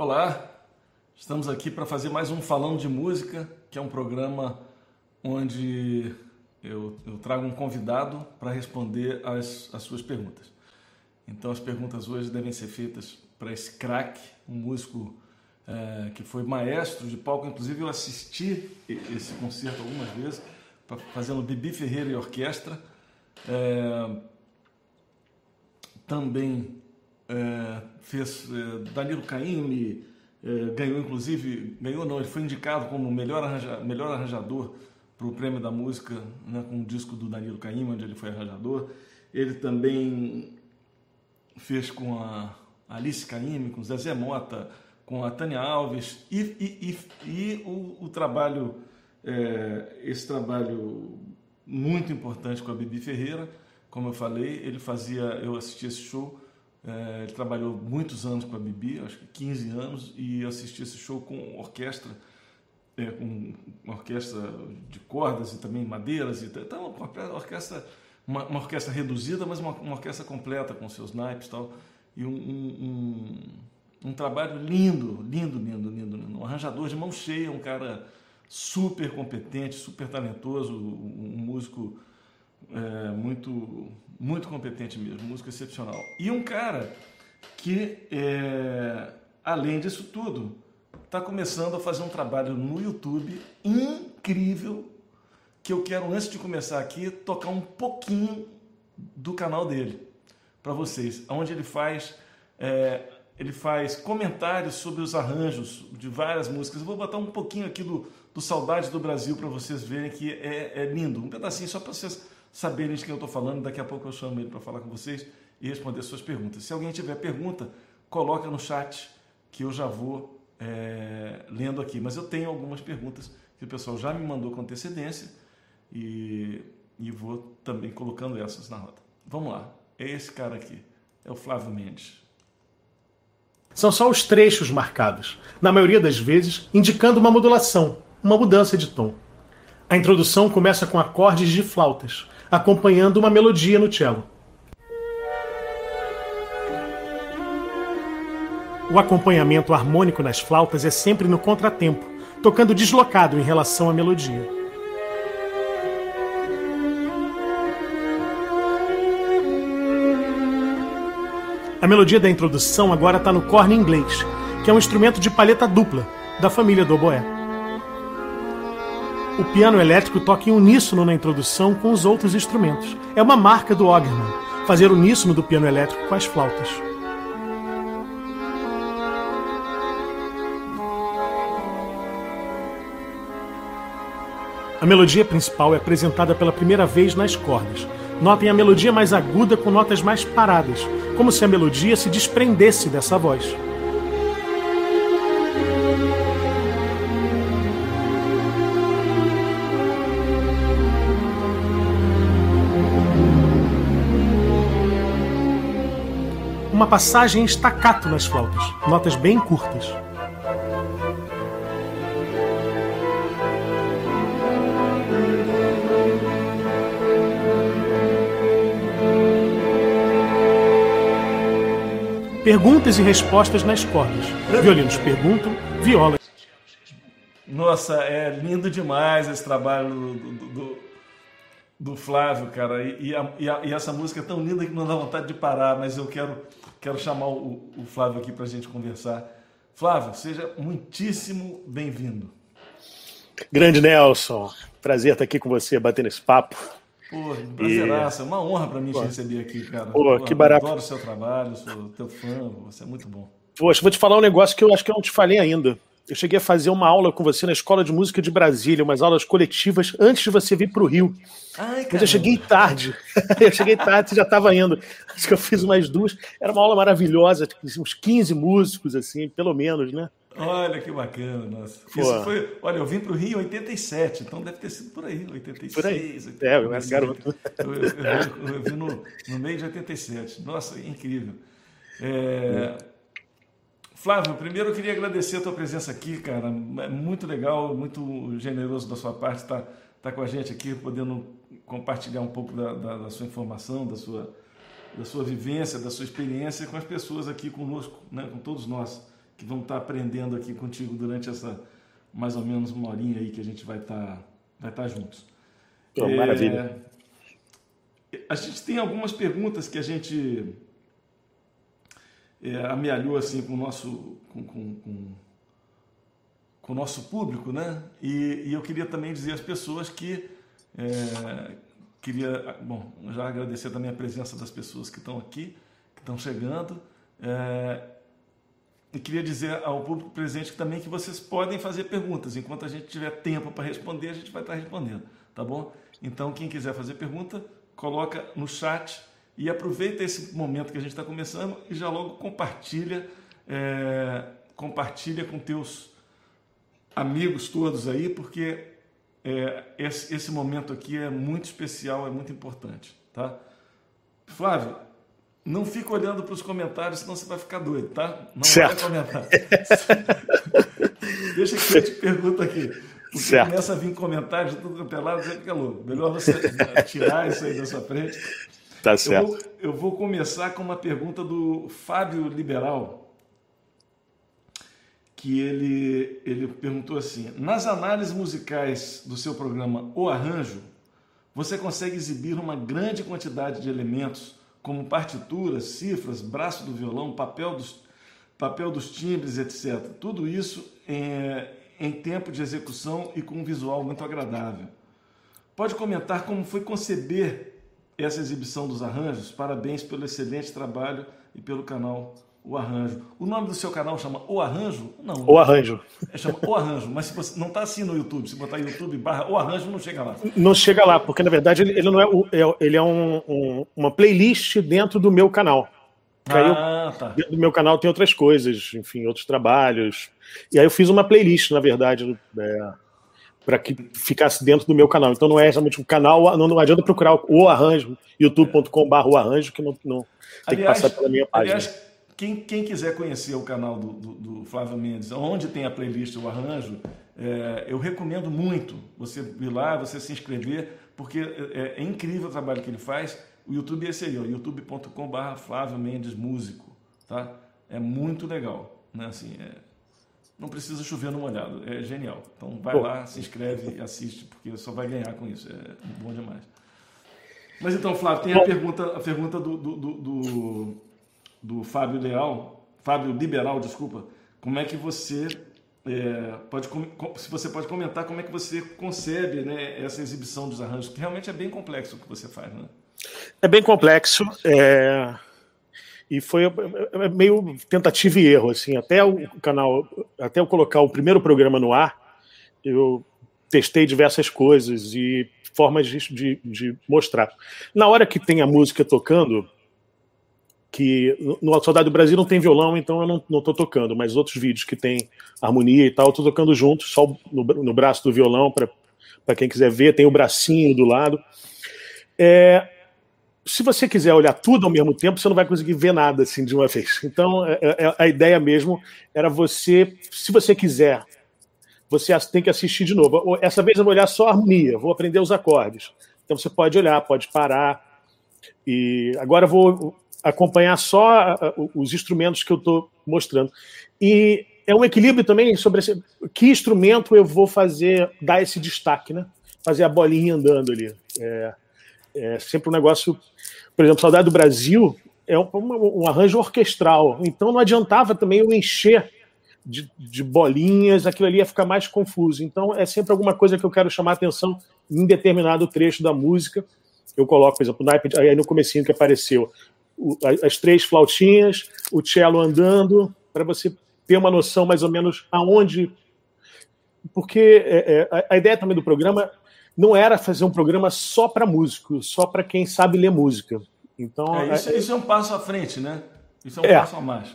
Olá, estamos aqui para fazer mais um Falando de Música, que é um programa onde eu, eu trago um convidado para responder as, as suas perguntas. Então, as perguntas hoje devem ser feitas para esse craque, um músico é, que foi maestro de palco. Inclusive, eu assisti esse concerto algumas vezes, fazendo Bibi Ferreira e orquestra. É, também é, fez é, Danilo Caymmi, é, ganhou inclusive, ganhou não, ele foi indicado como melhor, arranja, melhor arranjador para o Prêmio da Música, né, com o disco do Danilo Caymmi, onde ele foi arranjador. Ele também fez com a Alice Caymmi, com Zezé Mota, com a Tânia Alves e, e, e, e o, o, trabalho, é, esse trabalho muito importante com a Bibi Ferreira, como eu falei, ele fazia, eu assisti esse show é, ele trabalhou muitos anos com a Bibi, acho que 15 anos, e assisti esse show com orquestra, é, com uma orquestra de cordas e também madeiras. E, então, uma orquestra, uma, uma orquestra reduzida, mas uma, uma, orquestra completa, com seus naipes e tal. E um, um, um, um trabalho lindo, lindo, lindo, lindo, lindo. Um arranjador de mão cheia, um cara super competente, super talentoso, um músico é, muito, muito competente mesmo, músico excepcional. E um cara que, é, além disso tudo, está começando a fazer um trabalho no YouTube incrível que eu quero, antes de começar aqui, tocar um pouquinho do canal dele para vocês, onde ele faz é, ele faz comentários sobre os arranjos de várias músicas. Eu vou botar um pouquinho aqui do, do Saudades do Brasil para vocês verem que é, é lindo, um pedacinho só para vocês saberem de quem eu estou falando. Daqui a pouco eu chamo ele para falar com vocês e responder suas perguntas. Se alguém tiver pergunta, coloca no chat que eu já vou é, lendo aqui. Mas eu tenho algumas perguntas que o pessoal já me mandou com antecedência e, e vou também colocando essas na roda. Vamos lá. É esse cara aqui. É o Flávio Mendes. São só os trechos marcados, na maioria das vezes indicando uma modulação, uma mudança de tom. A introdução começa com acordes de flautas, acompanhando uma melodia no cello. O acompanhamento harmônico nas flautas é sempre no contratempo, tocando deslocado em relação à melodia. A melodia da introdução agora está no corne inglês, que é um instrumento de palheta dupla, da família do oboé. O piano elétrico toca em uníssono na introdução com os outros instrumentos. É uma marca do Ogerman, fazer uníssono do piano elétrico com as flautas. A melodia principal é apresentada pela primeira vez nas cordas. Notem a melodia mais aguda com notas mais paradas, como se a melodia se desprendesse dessa voz. Uma passagem estacato nas flautas, notas bem curtas. Perguntas e respostas nas cordas. Violinos perguntam, violas. Nossa, é lindo demais esse trabalho do, do, do do Flávio, cara. E, e, a, e, a, e, essa música é tão linda que não dá vontade de parar, mas eu quero, quero chamar o, o Flávio aqui para a gente conversar. Flávio, seja muitíssimo bem-vindo. Grande Nelson, prazer estar aqui com você, batendo esse papo. Pô, prazeraço, e... é uma honra para mim Pô. te receber aqui, cara. Pô, Pô que barato. Adoro o seu trabalho, sou teu fã, você é muito bom. Poxa, vou te falar um negócio que eu acho que eu não te falei ainda. Eu cheguei a fazer uma aula com você na Escola de Música de Brasília, umas aulas coletivas antes de você vir para o Rio. Ai, Mas eu cheguei tarde. eu cheguei tarde, você já estava indo. Acho que eu fiz umas duas. Era uma aula maravilhosa, uns 15 músicos, assim, pelo menos, né? Olha que bacana, nossa. Pô. Isso foi, olha, eu vim para o Rio em 87, então deve ter sido por aí, 86. Por aí. 87, é, eu era garoto. Eu, eu, eu, eu vim no, no, meio de 87. Nossa, incrível. É, Flávio, primeiro eu queria agradecer a tua presença aqui, cara. É muito legal, muito generoso da sua parte estar, estar com a gente aqui, podendo compartilhar um pouco da, da, da, sua informação, da sua, da sua vivência, da sua experiência com as pessoas aqui conosco, né, com todos nós que vão estar aprendendo aqui contigo durante essa mais ou menos uma horinha aí que a gente vai estar, vai estar juntos. Oh, é, maravilha. A gente tem algumas perguntas que a gente é, amealhou assim com o nosso, com, com, com, com o nosso público, né? E, e, eu queria também dizer às pessoas que é, queria, bom, já agradecer também a presença das pessoas que estão aqui, que estão chegando. É, e queria dizer ao público presente também que vocês podem fazer perguntas. Enquanto a gente tiver tempo para responder, a gente vai estar respondendo, tá bom? Então, quem quiser fazer pergunta, coloca no chat e aproveita esse momento que a gente está começando e já logo compartilha, é, compartilha com teus amigos todos aí, porque é, esse, esse momento aqui é muito especial, é muito importante, tá? Flávio, não fica olhando para os comentários, senão você vai ficar doido, tá? Não certo. vai comentar. Deixa que eu te pergunto aqui. Porque certo. começa a vir comentários de tudo quanto é lado, você fica louco. Melhor você tirar isso aí da sua frente. Tá certo. Eu vou, eu vou começar com uma pergunta do Fábio Liberal, que ele, ele perguntou assim: Nas análises musicais do seu programa O Arranjo, você consegue exibir uma grande quantidade de elementos como partituras, cifras, braço do violão, papel dos, papel dos timbres, etc. Tudo isso é, em tempo de execução e com um visual muito agradável. Pode comentar como foi conceber essa exibição dos arranjos? Parabéns pelo excelente trabalho e pelo canal O Arranjo. O nome do seu canal chama O Arranjo? Não. O Arranjo. É, chama O Arranjo, mas se você não está assim no YouTube, se botar YouTube barra O Arranjo, não chega lá. Não chega lá, porque na verdade ele, ele não é, é ele é um, um, uma playlist dentro do meu canal. Ah, eu, tá. Dentro do meu canal tem outras coisas, enfim, outros trabalhos. E aí eu fiz uma playlist, na verdade, é, para que ficasse dentro do meu canal. Então não é realmente um canal, não, não adianta procurar o arranjo, youtube.com.br o arranjo, que não, não tem aliás, que passar pela minha página. Aliás, quem, quem quiser conhecer o canal do, do, do, Flávio Mendes, onde tem a playlist O Arranjo, é, eu recomendo muito você ir lá, você se inscrever, porque é, é incrível o trabalho que ele faz. O YouTube é esse aí, youtube.com.br Flávio Mendes Músico. Tá? É muito legal. Né? Assim, é, não precisa chover no molhado. É genial. Então vai Pô. lá, se inscreve e assiste, porque só vai ganhar com isso. É bom demais. Mas então, Flávio, tem a pergunta, a pergunta do, do, do, do, do Fábio Leal, Fábio Liberal, desculpa. Como é que você é, pode, se você pode comentar como é que você concebe né, essa exibição dos arranjos, que realmente é bem complexo o que você faz, né? É bem complexo. É... E foi é meio tentativa e erro, assim, até o canal, até eu colocar o primeiro programa no ar, eu testei diversas coisas e formas de, de, mostrar. Na hora que tem a música tocando, que no Saudade do Brasil não tem violão, então eu não, não tocando, mas outros vídeos que tem harmonia e tal, eu tô tocando junto, só no, no braço do violão, para quem quiser ver, tem o bracinho do lado. É, se você quiser olhar tudo ao mesmo tempo, você não vai conseguir ver nada assim de uma vez. Então, é, é, é, a ideia mesmo era você, se você quiser, você tem que assistir de novo. Essa vez eu vou olhar só a harmonia, vou aprender os acordes. Então você pode olhar, pode parar. E agora eu vou acompanhar só os instrumentos que eu estou mostrando. E é um equilíbrio também sobre esse, que instrumento eu vou fazer, dar esse destaque, né? Fazer a bolinha andando ali. É, é sempre um negócio. Por exemplo, Saudade do Brasil é um, um, arranjo orquestral. Então não adiantava também eu encher de, de, bolinhas, aquilo ali ia ficar mais confuso. Então é sempre alguma coisa que eu quero chamar atenção em determinado trecho da música. Eu coloco, por exemplo, no aí no comecinho que apareceu o, as três flautinhas, o cello andando, para você ter uma noção mais ou menos aonde. Porque é, é, a ideia também do programa não era fazer um programa só para músico, só para quem sabe ler música. Então, é, isso, isso, é um passo à frente, né? Isso é um é, passo a mais.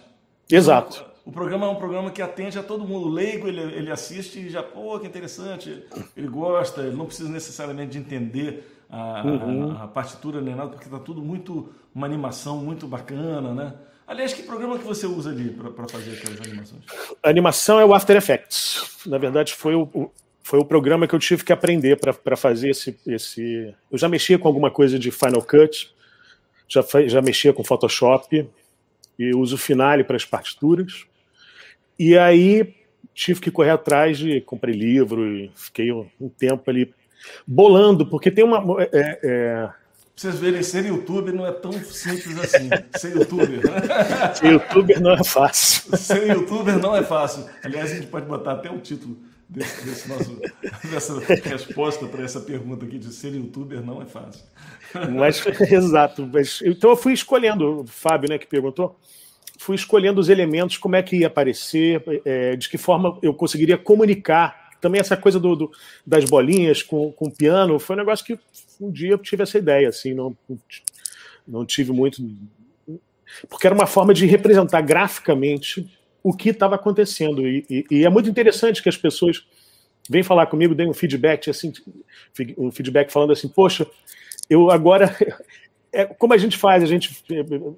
Exato. O programa é um programa que atende a todo mundo. leigo, ele, ele assiste e já, pô, que interessante, ele gosta, ele não precisa necessariamente de entender a, uhum. a, a partitura nem nada, porque está tudo muito, uma animação muito bacana, né? Aliás, que programa que você usa ali para fazer aquelas animações? A animação é o After Effects. Na verdade, foi o, foi o programa que eu tive que aprender para fazer esse, esse. Eu já mexia com alguma coisa de Final Cut, já, já mexia com Photoshop, e uso Finale para as partituras. E aí tive que correr atrás de comprei livro e fiquei um, um tempo ali bolando, porque tem uma. É, é... Vocês verem, ser youtuber não é tão simples assim. Ser youtuber. ser youtuber não é fácil. Ser youtuber não é fácil. Aliás, a gente pode botar até o título desse, desse nosso, dessa resposta para essa pergunta aqui de ser youtuber não é fácil. Mas, exato. Mas, então eu fui escolhendo, o Fábio, né, que perguntou, fui escolhendo os elementos, como é que ia aparecer, é, de que forma eu conseguiria comunicar. Também essa coisa do, do, das bolinhas com, com o piano foi um negócio que um dia eu tive essa ideia, assim, não, não tive muito. Porque era uma forma de representar graficamente o que estava acontecendo. E, e, e, é muito interessante que as pessoas vêm falar comigo, deem um feedback, assim, um feedback falando assim, poxa, eu agora. É, como a gente faz, a gente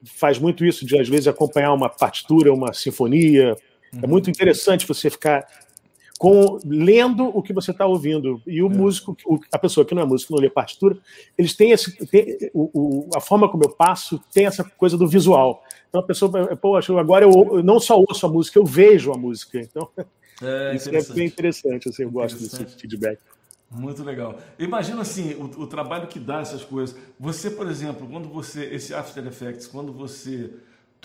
faz muito isso de às vezes acompanhar uma partitura, uma sinfonia. É uhum. É muito interessante você ficar com lendo o que você está ouvindo. E o é. músico, a pessoa que não é músico, não lê partitura, eles têm, esse, tem, o, o, a forma como eu passo tem essa coisa do visual. Então a pessoa, poxa, agora eu, eu não só ouço a música, eu vejo a música. Então é, isso é bem interessante, assim, eu gosto desse feedback. Muito legal. Imagina assim, o, o, trabalho que dá essas coisas. Você, por exemplo, quando você, esse After Effects, quando você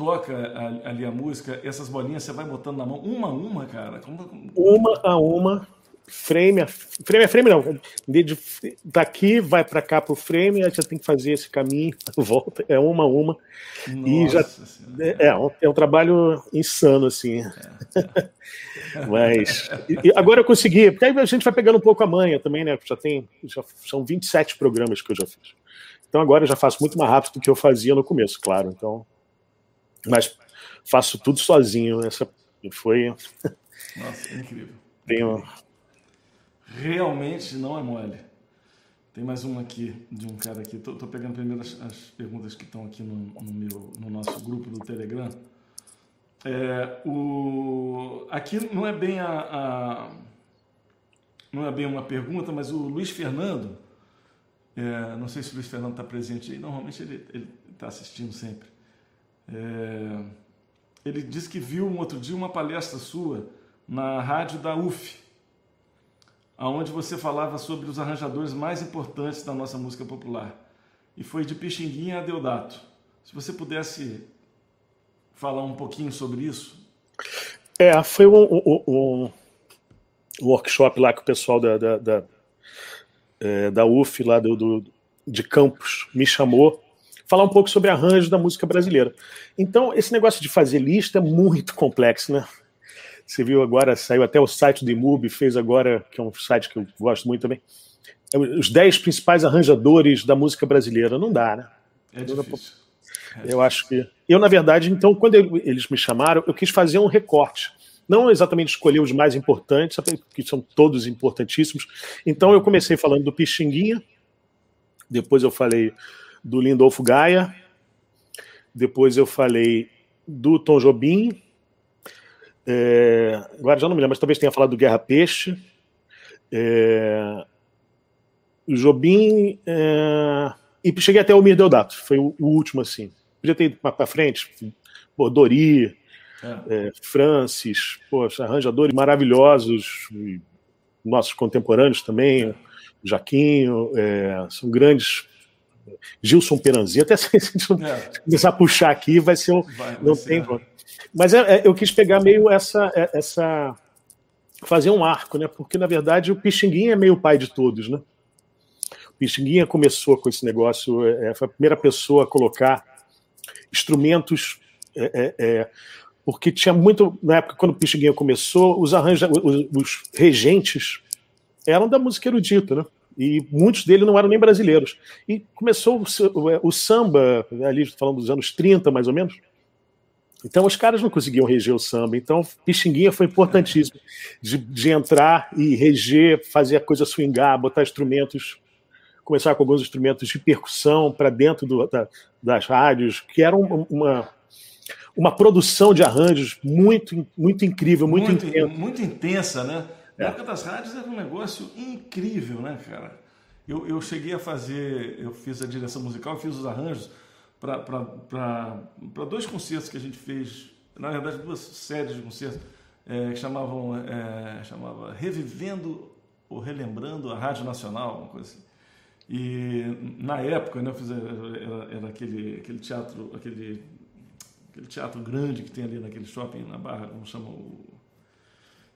toca ali a música, essas bolinhas você vai botando na mão, uma a uma, cara? Como... Uma a uma, frame a frame, a frame não. De, daqui vai para cá pro frame, aí você tem que fazer esse caminho, volta, é uma a uma. Nossa e já é, é, um, é um trabalho insano, assim. É, é. Mas e, agora eu consegui, porque aí a gente vai pegando um pouco a manha também, né? Já tem, já são 27 programas que eu já fiz. Então agora eu já faço muito mais rápido do que eu fazia no começo, claro. Então mas faço tudo sozinho. Essa foi. Nossa, incrível. Tenho... Realmente não é mole. Tem mais uma aqui, de um cara aqui. Estou pegando primeiro as, as, perguntas que estão aqui no, no, meu, no nosso grupo do Telegram. É, o, aqui não é bem a, a, não é bem uma pergunta, mas o Luiz Fernando, é, não sei se o Luiz Fernando está presente aí, normalmente ele está assistindo sempre. É, ele disse que viu um outro dia uma palestra sua na rádio da UF, aonde você falava sobre os arranjadores mais importantes da nossa música popular. E foi de Pixinguinha a Deodato. Se você pudesse falar um pouquinho sobre isso. É, foi um, um, um workshop lá que o pessoal da, da, da, é, da UF, lá do, do, de Campos, me chamou falar um pouco sobre arranjos da música brasileira. Então, esse negócio de fazer lista é muito complexo, né? Você viu agora, saiu até o site do Imub, fez agora, que é um site que eu gosto muito também, é os 10 principais arranjadores da música brasileira. Não dá, né? É difícil. Eu acho que. Eu, na verdade, então, quando eles me chamaram, eu quis fazer um recorte. Não exatamente escolher os mais importantes, que são todos importantíssimos. Então, eu comecei falando do Pixinguinha, depois eu falei do Lindolfo Gaia, depois eu falei do Tom Jobim, é, agora já não me lembro, mas talvez tenha falado do Guerra Peixe, é, Jobim é, e cheguei até o Mir Deodato, foi o, o último assim. Podia ter ido para frente, pô, Dori, é. é. Francis, poxa, arranjadores maravilhosos, nossos contemporâneos também, Jaquinho, é, são grandes Gilson Peranzinho, até se a gente não é. começar a puxar aqui, vai ser um. Vai, não vai tem. Ser. Mas é, é, eu quis pegar meio essa, é, essa. fazer um arco, né? Porque, na verdade, o Pixinguinha é meio pai de todos, né? O Pixinguinha começou com esse negócio, é, foi a primeira pessoa a colocar instrumentos. porque tinha muito. Na época, quando o Pixinguinha começou, os arranjos, os, os regentes eram da música erudita, né? E muitos deles não eram nem brasileiros. E começou o, o, samba, ali falando dos anos 30, mais ou menos. Então os caras não conseguiam reger o samba. Então Pixinguinha foi importantíssimo de, de entrar e reger, fazer a coisa swingar, botar instrumentos, começar com alguns instrumentos de percussão para dentro do, da, das rádios, que era uma, uma produção de arranjos muito, muito incrível, muito, muito intensa. Muito intensa, né? Na época das rádios era um negócio incrível, né, cara? Eu, eu cheguei a fazer, eu fiz a direção musical, fiz os arranjos para dois concertos que a gente fez, na verdade duas séries de concertos, é, que chamavam, é, chamava Revivendo ou Relembrando a Rádio Nacional, uma coisa assim. E na época, né, eu fiz, era, era aquele, aquele teatro, aquele, aquele teatro grande que tem ali naquele shopping na Barra, como chama o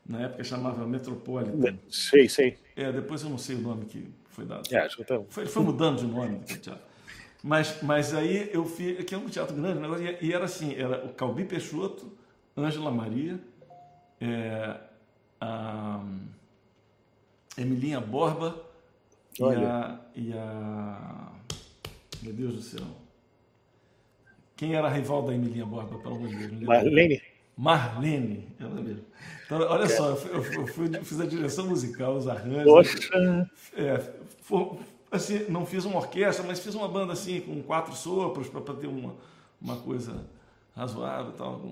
na época chamava Metropolitan. Sei, sei. É, depois eu não sei o nome que foi dado. É, acho que tá... foi, foi mudando de nome do teatro. Mas, mas aí eu fiz, que é um teatro grande, e era assim, era o Calbi Peixoto, Ângela Maria, é, a Emilinha Borba e a, e a, Meu Deus do céu. Quem era a rival da Emilinha Borba, pelo amor de Deus? Marlene. Marlene, ela mesmo. Então, olha só, eu, fui, eu, fui, eu, fiz a direção musical, os arranjos. Poxa! É, foi, assim, não fiz uma orquestra, mas fiz uma banda assim, com quatro sopros, para ter uma, uma coisa razoável, tal,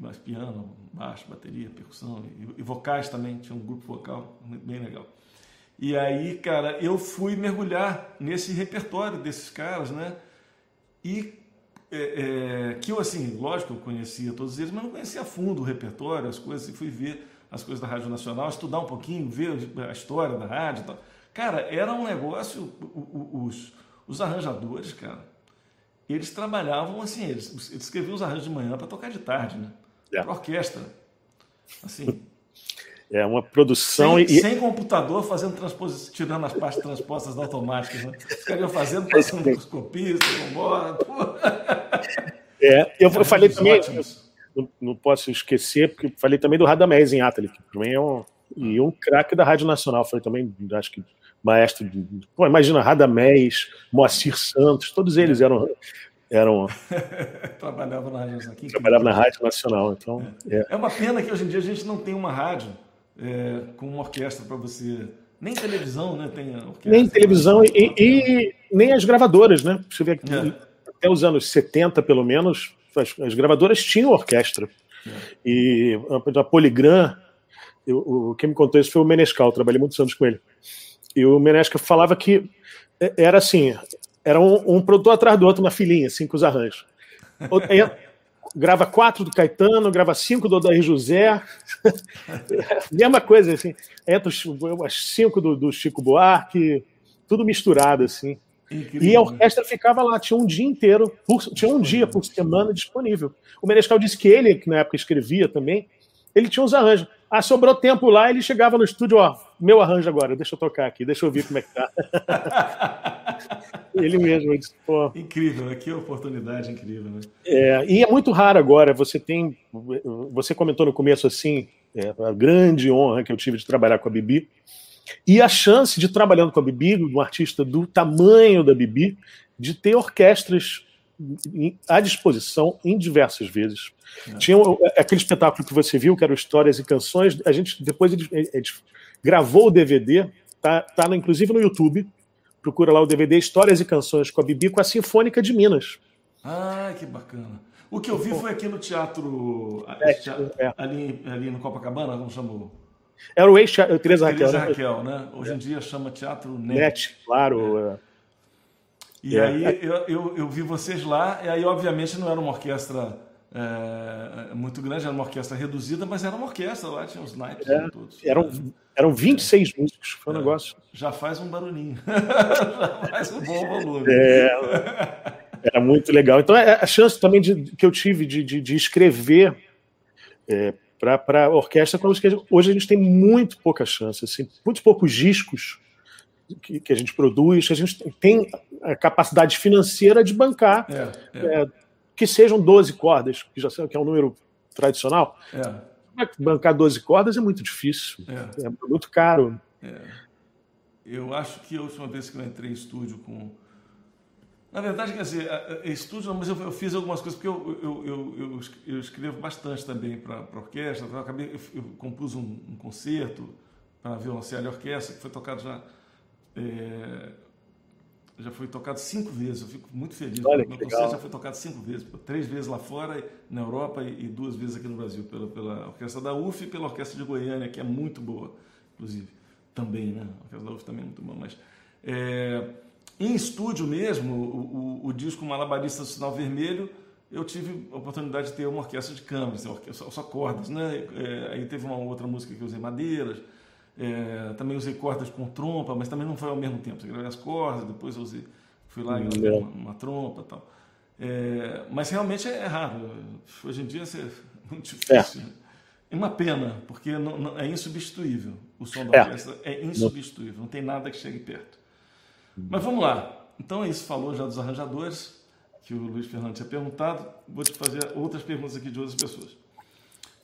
mais piano, baixo, bateria, percussão e, e, vocais também, tinha um grupo vocal bem legal. E aí, cara, eu fui mergulhar nesse repertório desses caras, né? E é, é, que eu, assim, lógico, eu conhecia todos eles, mas não conhecia a fundo o repertório, as coisas, e fui ver as coisas da Rádio Nacional, estudar um pouquinho, ver a história da rádio e tal. Cara, era um negócio, os, os arranjadores, cara, eles trabalhavam assim, eles, eles escreviam os arranjos de manhã para tocar de tarde, né? É. Para orquestra. Assim. É uma produção sem, e. Sem computador fazendo transposição, tirando as partes transpostas automáticas, né? Ficariam fazendo, passando os copistas, vambora. É, eu, eu falei também, não, não, posso esquecer, porque falei também do Radamés em Atali, que também é um, e um craque da Rádio Nacional. Falei também, acho que maestro de. Pô, imagina, Radamés, Moacir Santos, todos eles eram. eram Trabalhavam na Rádio Nacional. Trabalhava na Rádio Nacional. Então, é. É. é uma pena que hoje em dia a gente não tem uma rádio é, com uma orquestra para você. Nem televisão, né? Tem orquestra. Nem televisão e, e, nem as gravadoras, né? Você vê que é. Até os anos 70, pelo menos, as, as gravadoras tinham orquestra. É. E a Poligram, eu, o, quem me contou isso foi o Menescal, trabalhei muitos anos com ele. E o Menescal falava que é, era assim, era um, um produtor atrás do outro na filinha, assim, com os arranjos grava quatro do Caetano, grava cinco do Odair José. Mesma coisa, assim. Entra as cinco do, do, Chico Buarque, tudo misturado, assim. Incrível. E a orquestra ficava lá, tinha um dia inteiro, por, tinha um dia por semana disponível. O Menescal disse que ele, que na época escrevia também, ele tinha uns arranjos. Ah, sobrou tempo lá, ele chegava no estúdio, ó, meu arranjo agora, deixa eu tocar aqui, deixa eu ouvir como é que tá. ele mesmo, disse, pô. Incrível, né? que oportunidade incrível, né? É, e é muito raro agora, você tem, você comentou no começo assim, é, a grande honra que eu tive de trabalhar com a Bibi, e a chance de trabalhando com a Bibi, um artista do tamanho da Bibi, de ter orquestras à disposição em diversas vezes. É. Tinha aquele espetáculo que você viu, que era Histórias e Canções. A gente depois ele, ele gravou o DVD, tá, tá no, inclusive no YouTube. Procura lá o DVD Histórias e Canções com a Bibi com a Sinfônica de Minas. Ah, que bacana. O que eu vi foi aqui no teatro, é, teatro é. ali, ali no Copacabana, como chamou? Era o Raquel. Teresa né? Raquel, né? Hoje em dia chama Teatro Net. Net, claro. É. E é. aí eu, eu, eu, vi vocês lá, e aí obviamente não era uma orquestra é, muito grande, era uma orquestra reduzida, mas era uma orquestra lá, tinha os naipes é, todos. Eram, eram 26 é. músicos, foi um é, negócio. Já faz um barulhinho, já faz um bom volume. É, era muito legal. Então é, a chance também de, que eu tive de, de, de escrever para a orquestra, hoje a gente tem muito pouca chance, assim, muito poucos discos que, que, a gente produz, que a gente tem a capacidade financeira de bancar, é, é. É, que sejam 12 cordas, que já sei que é um número tradicional. É. Bancar 12 cordas é muito difícil, é, é muito caro. É. Eu acho que a última vez que eu entrei em estúdio com. Na verdade, quer dizer, estúdio mas eu, eu, fiz algumas coisas, porque eu, eu, eu, eu escrevo bastante também para a orquestra. Eu, acabei, eu, compus um, um concerto para violoncelo e orquestra, que foi tocado já é, já foi tocado cinco vezes, eu fico muito feliz. Olha, meu concerto já foi tocado cinco vezes, três vezes lá fora, na Europa e, duas vezes aqui no Brasil, pela, pela orquestra da UF e pela orquestra de Goiânia, que é muito boa, inclusive. Também, né? A orquestra da UF também é muito boa, mas... É, em estúdio mesmo, o, o, o disco Malabarista do Sinal Vermelho, eu tive a oportunidade de ter uma orquestra de câmeras, só, só cordas, né? É, aí teve uma outra música que eu usei madeiras, é, também usei cordas com trompa, mas também não foi ao mesmo tempo. Eu gravei as cordas, depois eu usei, fui lá e uma, uma trompa e tal. É, mas realmente é raro. Hoje em dia é muito difícil. É. uma pena, porque não, não, é insubstituível. O som da é. orquestra é insubstituível, não tem nada que chegue perto. Mas vamos lá. Então é isso, falou já dos arranjadores que o Luiz Fernando tinha perguntado. Vou te fazer outras perguntas aqui de outras pessoas.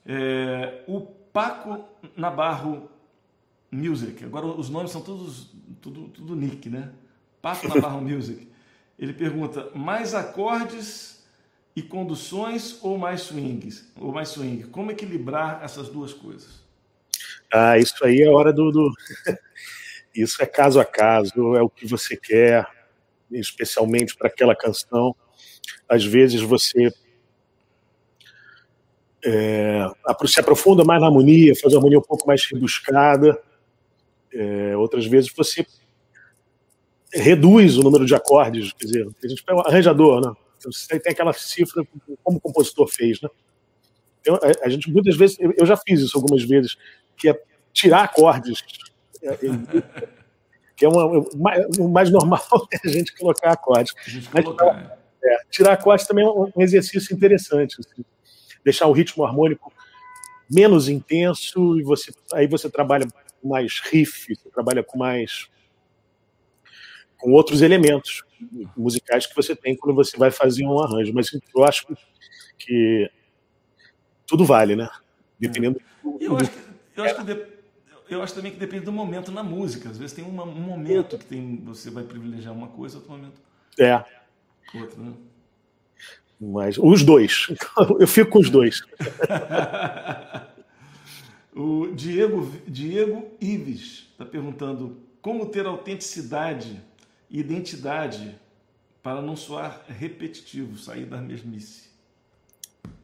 É, o Paco Nabarro Music, agora os nomes são todos tudo, tudo nick, né? Paco Nabarro Music. Ele pergunta: mais acordes e conduções ou mais swings? Ou mais swing? Como equilibrar essas duas coisas? Ah, isso aí é hora do, do... Isso é caso a caso, é o que você quer, especialmente para aquela canção às vezes você é, se aprofunda mais na harmonia, faz a harmonia um pouco mais rebuscada. É, outras vezes você reduz o número de acordes, quer dizer, a gente pega um arranjador, né? Então, você tem aquela cifra como o compositor fez, né? Então, a, gente muitas vezes, eu, já fiz isso algumas vezes, que é tirar acordes, que é uma, o mais normal é a gente colocar acordes. A gente Mas, colocar, é, tirar a corda também é um exercício interessante. Assim. Deixar o ritmo harmônico menos intenso e você aí você trabalha com mais riff, você trabalha com mais com outros elementos musicais que você tem quando você vai fazer um arranjo. Mas eu acho que tudo vale, né? Dependendo. Eu acho, que, eu, acho que eu acho também que depende do momento na música. Às vezes tem um momento que tem, você vai privilegiar uma coisa, outro momento. É. Outro, né? Mas os dois. Eu fico com os dois. o Diego, Diego Ives está perguntando como ter autenticidade e identidade para não soar repetitivo, sair da mesmice.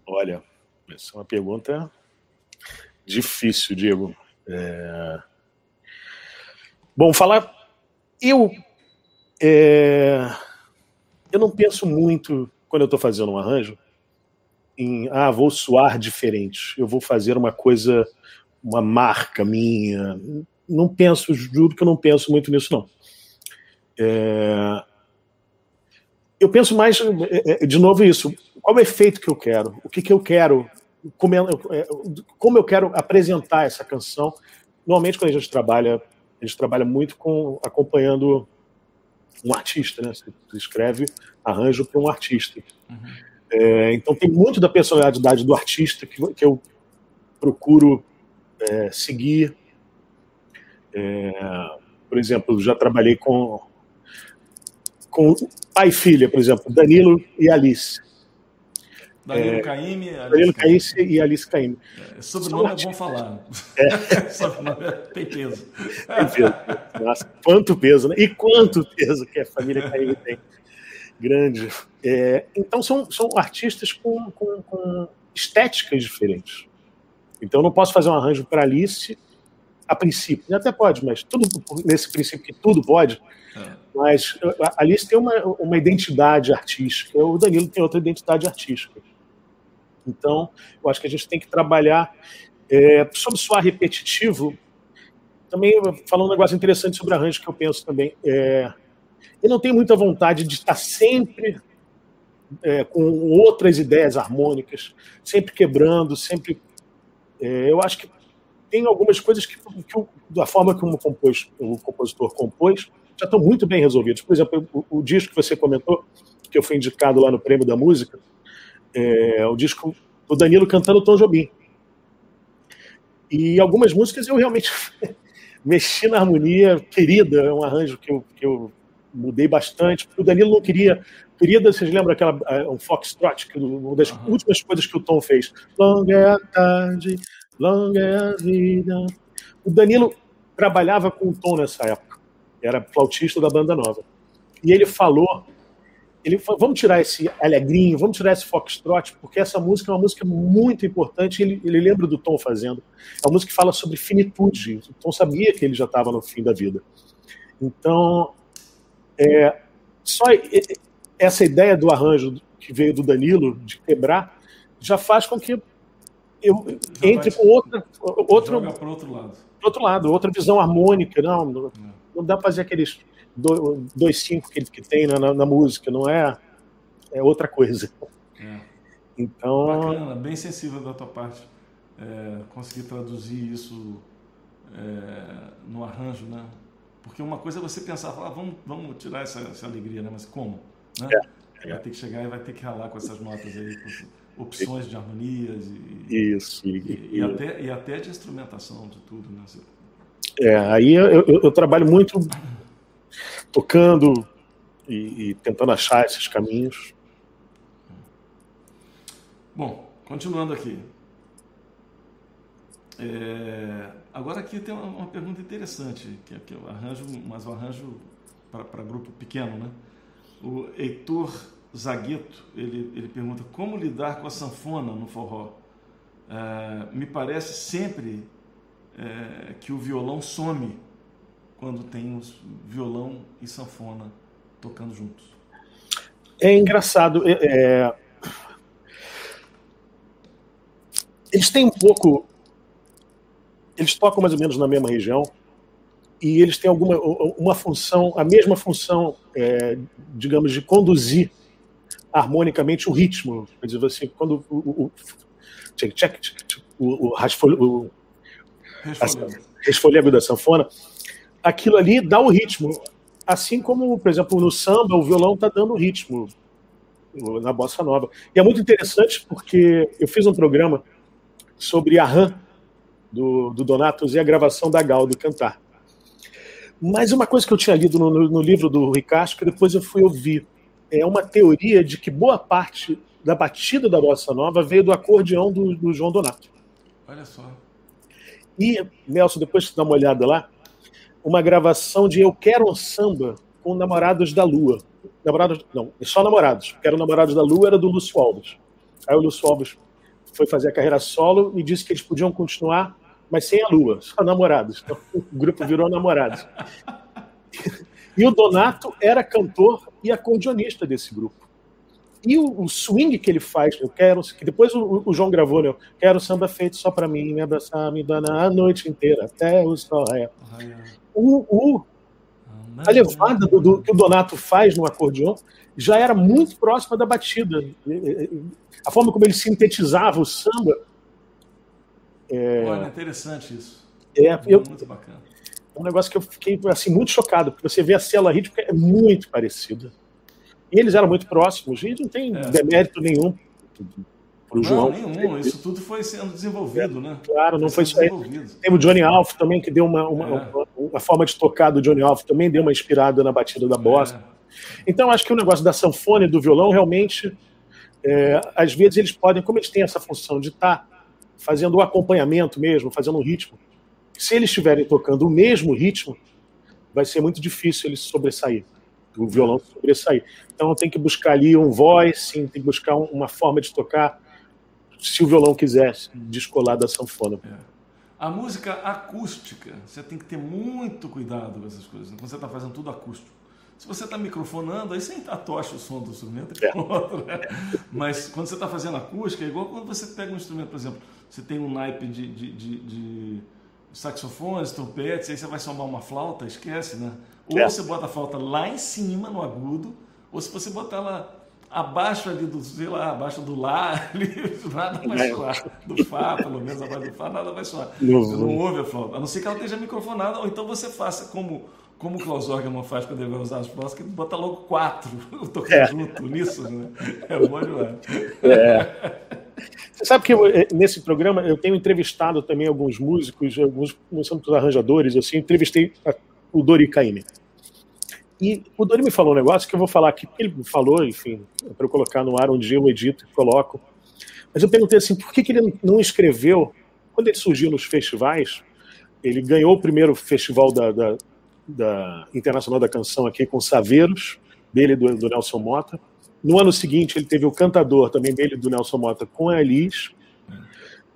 Olha, essa é uma pergunta difícil, Diego. É... Bom, falar. Eu. É eu não penso muito, quando eu estou fazendo um arranjo, em, ah, vou soar diferente, eu vou fazer uma coisa, uma marca minha. Não penso, juro que eu não penso muito nisso, não. É... Eu penso mais, é, é, de novo, isso. Qual é o efeito que eu quero? O que, que eu quero? Como, eu, é, como eu quero apresentar essa canção? Normalmente, quando a gente trabalha, a gente trabalha muito com acompanhando um artista, né? Você escreve arranjo para um artista. Uhum. É, então tem muito da personalidade do artista que, que eu procuro é, seguir. É, por exemplo, já trabalhei com com pai e filha, por exemplo, Danilo e Alice. Danilo é, Caime, Danilo Caime e Alice Caime. É, sobrenome é bom falar. É. sobrenome tem peso. Tem peso. Nossa, quanto peso, né? E quanto peso que a família Caime tem. Grande. É, então, são, são artistas com, com, com estéticas diferentes. Então, eu não posso fazer um arranjo para Alice a princípio. Até pode, mas tudo nesse princípio que tudo pode. É. Mas a Alice tem uma, uma identidade artística, o Danilo tem outra identidade artística. Então, eu acho que a gente tem que trabalhar é, sobre soar repetitivo. Também falando um negócio interessante sobre arranjo que eu penso também. É, eu não tenho muita vontade de estar sempre é, com outras ideias harmônicas, sempre quebrando, sempre. É, eu acho que tem algumas coisas que, que da forma como compôs, o compositor compôs, já estão muito bem resolvidas. Por exemplo, o, o disco que você comentou, que eu fui indicado lá no Prêmio da Música, é, o disco do Danilo cantando Tom Jobim. E algumas músicas eu realmente mexi na harmonia, querida, é um arranjo que eu, que eu mudei bastante. O Danilo não queria. Querida, vocês lembram aquela é, um Foxtrot, que uma das uhum. últimas coisas que o Tom fez? Longa é a tarde, longa é a vida. O Danilo trabalhava com o Tom nessa época, era flautista da banda nova. E ele falou ele falou, vamos tirar esse alegrinho, vamos tirar esse foxtrot, porque essa música é uma música muito importante, ele, ele lembra do Tom fazendo. É uma música que fala sobre finitude. O Tom sabia que ele já estava no fim da vida. Então, é, só essa ideia do arranjo, que veio do Danilo, de quebrar, já faz com que eu já entre com outra, outro, outro lado. outro lado, outra visão harmônica. Não, não, é. não dá para fazer aqueles dois cinco que, que tem na, na, na, música, não é, é outra coisa. É. Então, Bacana, bem sensível da tua parte é, conseguir traduzir isso é, no arranjo, né? Porque uma coisa é você pensar, falar, ah, vamos, vamos tirar essa, essa alegria, né? Mas como? Né? É, vai ter que chegar e vai ter que ralar com essas notas aí, com opções de harmonias e, isso, e, e, e, até, e até de instrumentação de tudo, né? Você... É, aí eu, eu, eu, trabalho muito tocando e, e tentando achar esses caminhos. Bom, continuando aqui. É, agora aqui tem uma, uma, pergunta interessante, que, é, que eu arranjo, mas o arranjo para grupo pequeno, né? O Heitor Zagueto, ele, ele pergunta como lidar com a sanfona no forró. É, me parece sempre é, que o violão some quando tem os violão e sanfona tocando juntos. É engraçado. É, é eles têm um pouco eles tocam mais ou menos na mesma região e eles têm alguma uma função, a mesma função, é, digamos, de conduzir harmonicamente o ritmo. Quer dizer, você, quando o, o, o, o, rasfolho, resfolego da sanfona, aquilo ali dá o ritmo. Assim como, por exemplo, no samba, o violão está dando o ritmo na bossa nova. E é muito interessante porque eu fiz um programa sobre a RAM do, do Donato e a gravação da Gal do cantar. Mas uma coisa que eu tinha lido no, no, livro do Ricardo, que depois eu fui ouvir, é uma teoria de que boa parte da batida da bossa nova veio do acordeão do, do João Donato. Olha só. E, Nelson, depois você dá uma olhada lá, uma gravação de Eu Quero um Samba com Namorados da Lua. Namorados, não, só Namorados. Quero Namorados da Lua era do Lúcio Alves. Aí o Lúcio Alves foi fazer a carreira solo e disse que eles podiam continuar mas sem a lua, só namorados. Então, o grupo virou namorados. E o Donato era cantor e acordeonista desse grupo. E o, o, swing que ele faz, eu quero, que depois o, o João gravou, né? Eu quero samba feito só para mim, me abraçar, me dar a noite inteira, até o sol raiar. O, o, a levada do, do, que o Donato faz no acordeon já era muito próxima da batida. A forma como ele sintetizava o samba é... Olha, interessante isso. É, eu, muito bacana. É um negócio que eu fiquei assim, muito chocado, porque você vê a célula rítmica é muito parecida. E eles eram muito próximos, e não tem é. demérito nenhum para o João. nenhum, isso tudo foi sendo desenvolvido, né? Claro, não foi, foi só. Tem o Johnny Alf também, que deu uma, uma, é. uma, uma, forma de tocar do Johnny Alf, também deu uma inspirada na batida da bossa. É. Então, acho que o negócio da sanfona e do violão, realmente, é, às vezes eles podem, como eles têm essa função de estar tá fazendo o acompanhamento mesmo, fazendo um ritmo. Se eles estiverem tocando o mesmo ritmo, vai ser muito difícil eles sobressair, o violão sobressair. Então tem que buscar ali um voice, tem que buscar uma forma de tocar, se o violão quiser descolar da sanfona. É. A música acústica, você tem que ter muito cuidado com essas coisas, quando você está fazendo tudo acústico. Se você está microfonando, aí você atocha o som do instrumento e é. pronto. Né? Mas quando você está fazendo acústica, é igual quando você pega um instrumento, por exemplo, você tem um naipe de, de, de, de saxofones, trompetes, aí você vai somar uma flauta, esquece, né? Ou é. você bota a flauta lá em cima, no agudo, ou se você botar ela abaixo ali do, sei lá, abaixo do Lá, ali, nada vai soar. Do Fá, pelo menos abaixo do Fá, nada vai soar. Você não ouve a flauta. A não ser que ela esteja microfonada, ou então você faça como como o Klaus Orgelman faz quando ele vai usar as flautas, que bota logo quatro tocando é. junto nisso, né? É bom demais. É. Você sabe que eu, eh, nesse programa eu tenho entrevistado também alguns músicos, alguns músicos arranjadores, assim, entrevistei o Dori Caymmi. E o Dori me falou um negócio que eu vou falar aqui, porque ele falou, enfim, para eu colocar no ar um dia eu edito e coloco. Mas eu perguntei assim, por que, que ele não escreveu, quando ele surgiu nos festivais, ele ganhou o primeiro festival da, da, da Internacional da Canção aqui com Saveiros, dele do, do Nelson Mota. No ano seguinte, ele teve o Cantador, também dele do Nelson Mota, com a Elis.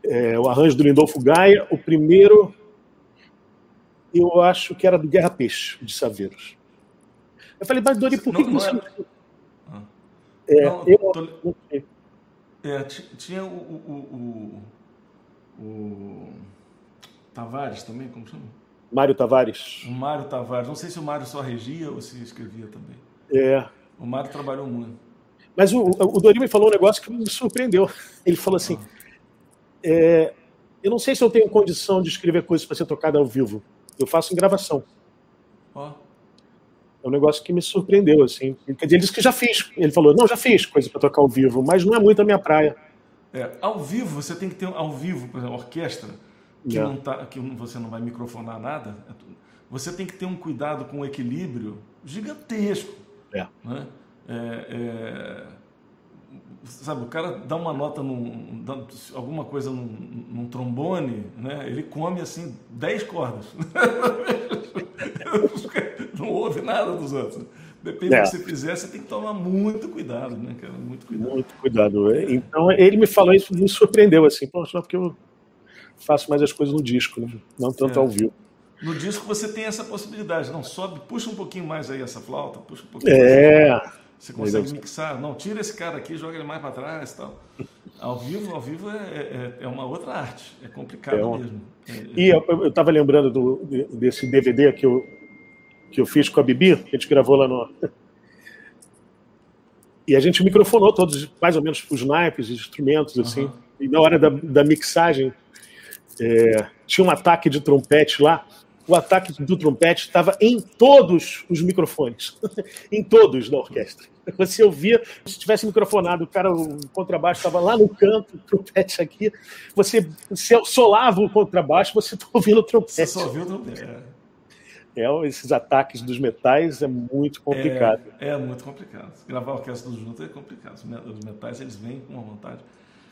É, o arranjo do Lindolfo Gaia. O primeiro, eu acho que era do Guerra Peixe, de Saveiros. Eu falei, mas Dori, por que, não, você... Não, É, não, eu, tô... é, tinha o, o, o, o, Tavares também, como chama? Mário Tavares. O Mário Tavares. Não sei se o Mário só regia ou se escrevia também. É. O Mário trabalhou muito. Mas o, o Dorinho me falou um negócio que me surpreendeu. Ele falou assim: ah. é, Eu não sei se eu tenho condição de escrever coisas para ser tocada ao vivo. Eu faço em gravação. Ó. É um negócio que me surpreendeu, assim. Quer dizer, ele disse que já fiz. Ele falou: Não, já fiz coisa para tocar ao vivo, mas não é muito a minha praia. É, ao vivo, você tem que ter ao vivo, por exemplo, orquestra, que, não tá, que você não vai microfonar nada. É você tem que ter um cuidado com o equilíbrio gigantesco. É. Né? É, é, sabe, o cara dá uma nota, num, dá alguma coisa num, num, trombone, né? ele come assim 10 cordas. Não ouve nada dos outros. Depende é. do que você fizer, você tem que tomar muito cuidado, né, cara? Muito cuidado. Muito cuidado. É. Então, ele me falou isso, me surpreendeu, assim, pô, só porque eu faço mais as coisas no disco, né? não tanto é. ao vivo. No disco você tem essa possibilidade. Não, sobe, puxa um pouquinho mais aí essa flauta, puxa um pouquinho É. Mais. Você consegue mixar. Não, tira esse cara aqui, joga ele mais para trás tal. Ao vivo, ao vivo é, é, é uma outra arte. É complicado é um... mesmo. É, é e eu estava lembrando do, desse DVD que eu, que eu fiz com a Bibi, que a gente gravou lá no. E a gente microfonou todos, mais ou menos, os naipes, os instrumentos, assim. Uhum. E na hora da, da mixagem, é, tinha um ataque de trompete lá o ataque do trompete estava em todos os microfones, em todos da orquestra. Você ouvia, se tivesse microfonado, o cara, o contrabaixo estava lá no canto, o trompete aqui, você, você solava o contrabaixo, você está ouvindo o trompete. Você só ouviu o trompete. É. é. esses ataques dos metais é muito complicado. É, é muito complicado. Gravar orquestra junto é complicado. Os metais, eles vêm com uma vontade.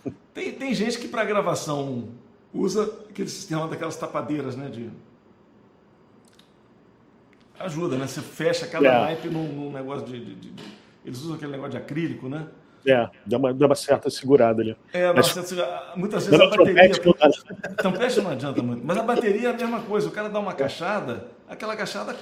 Tem, tem gente que para gravação usa aquele sistema daquelas tapadeiras, né, de Ajuda, né? Você fecha cada é. naipe num, num negócio de, de, de, Eles usam aquele negócio de acrílico, né? É, dá uma, dá uma certa segurada ali. É, mas, muitas vezes a bateria. Trompete não adianta muito. Mas a bateria é a mesma coisa. O cara dá uma cachada, aquela cachada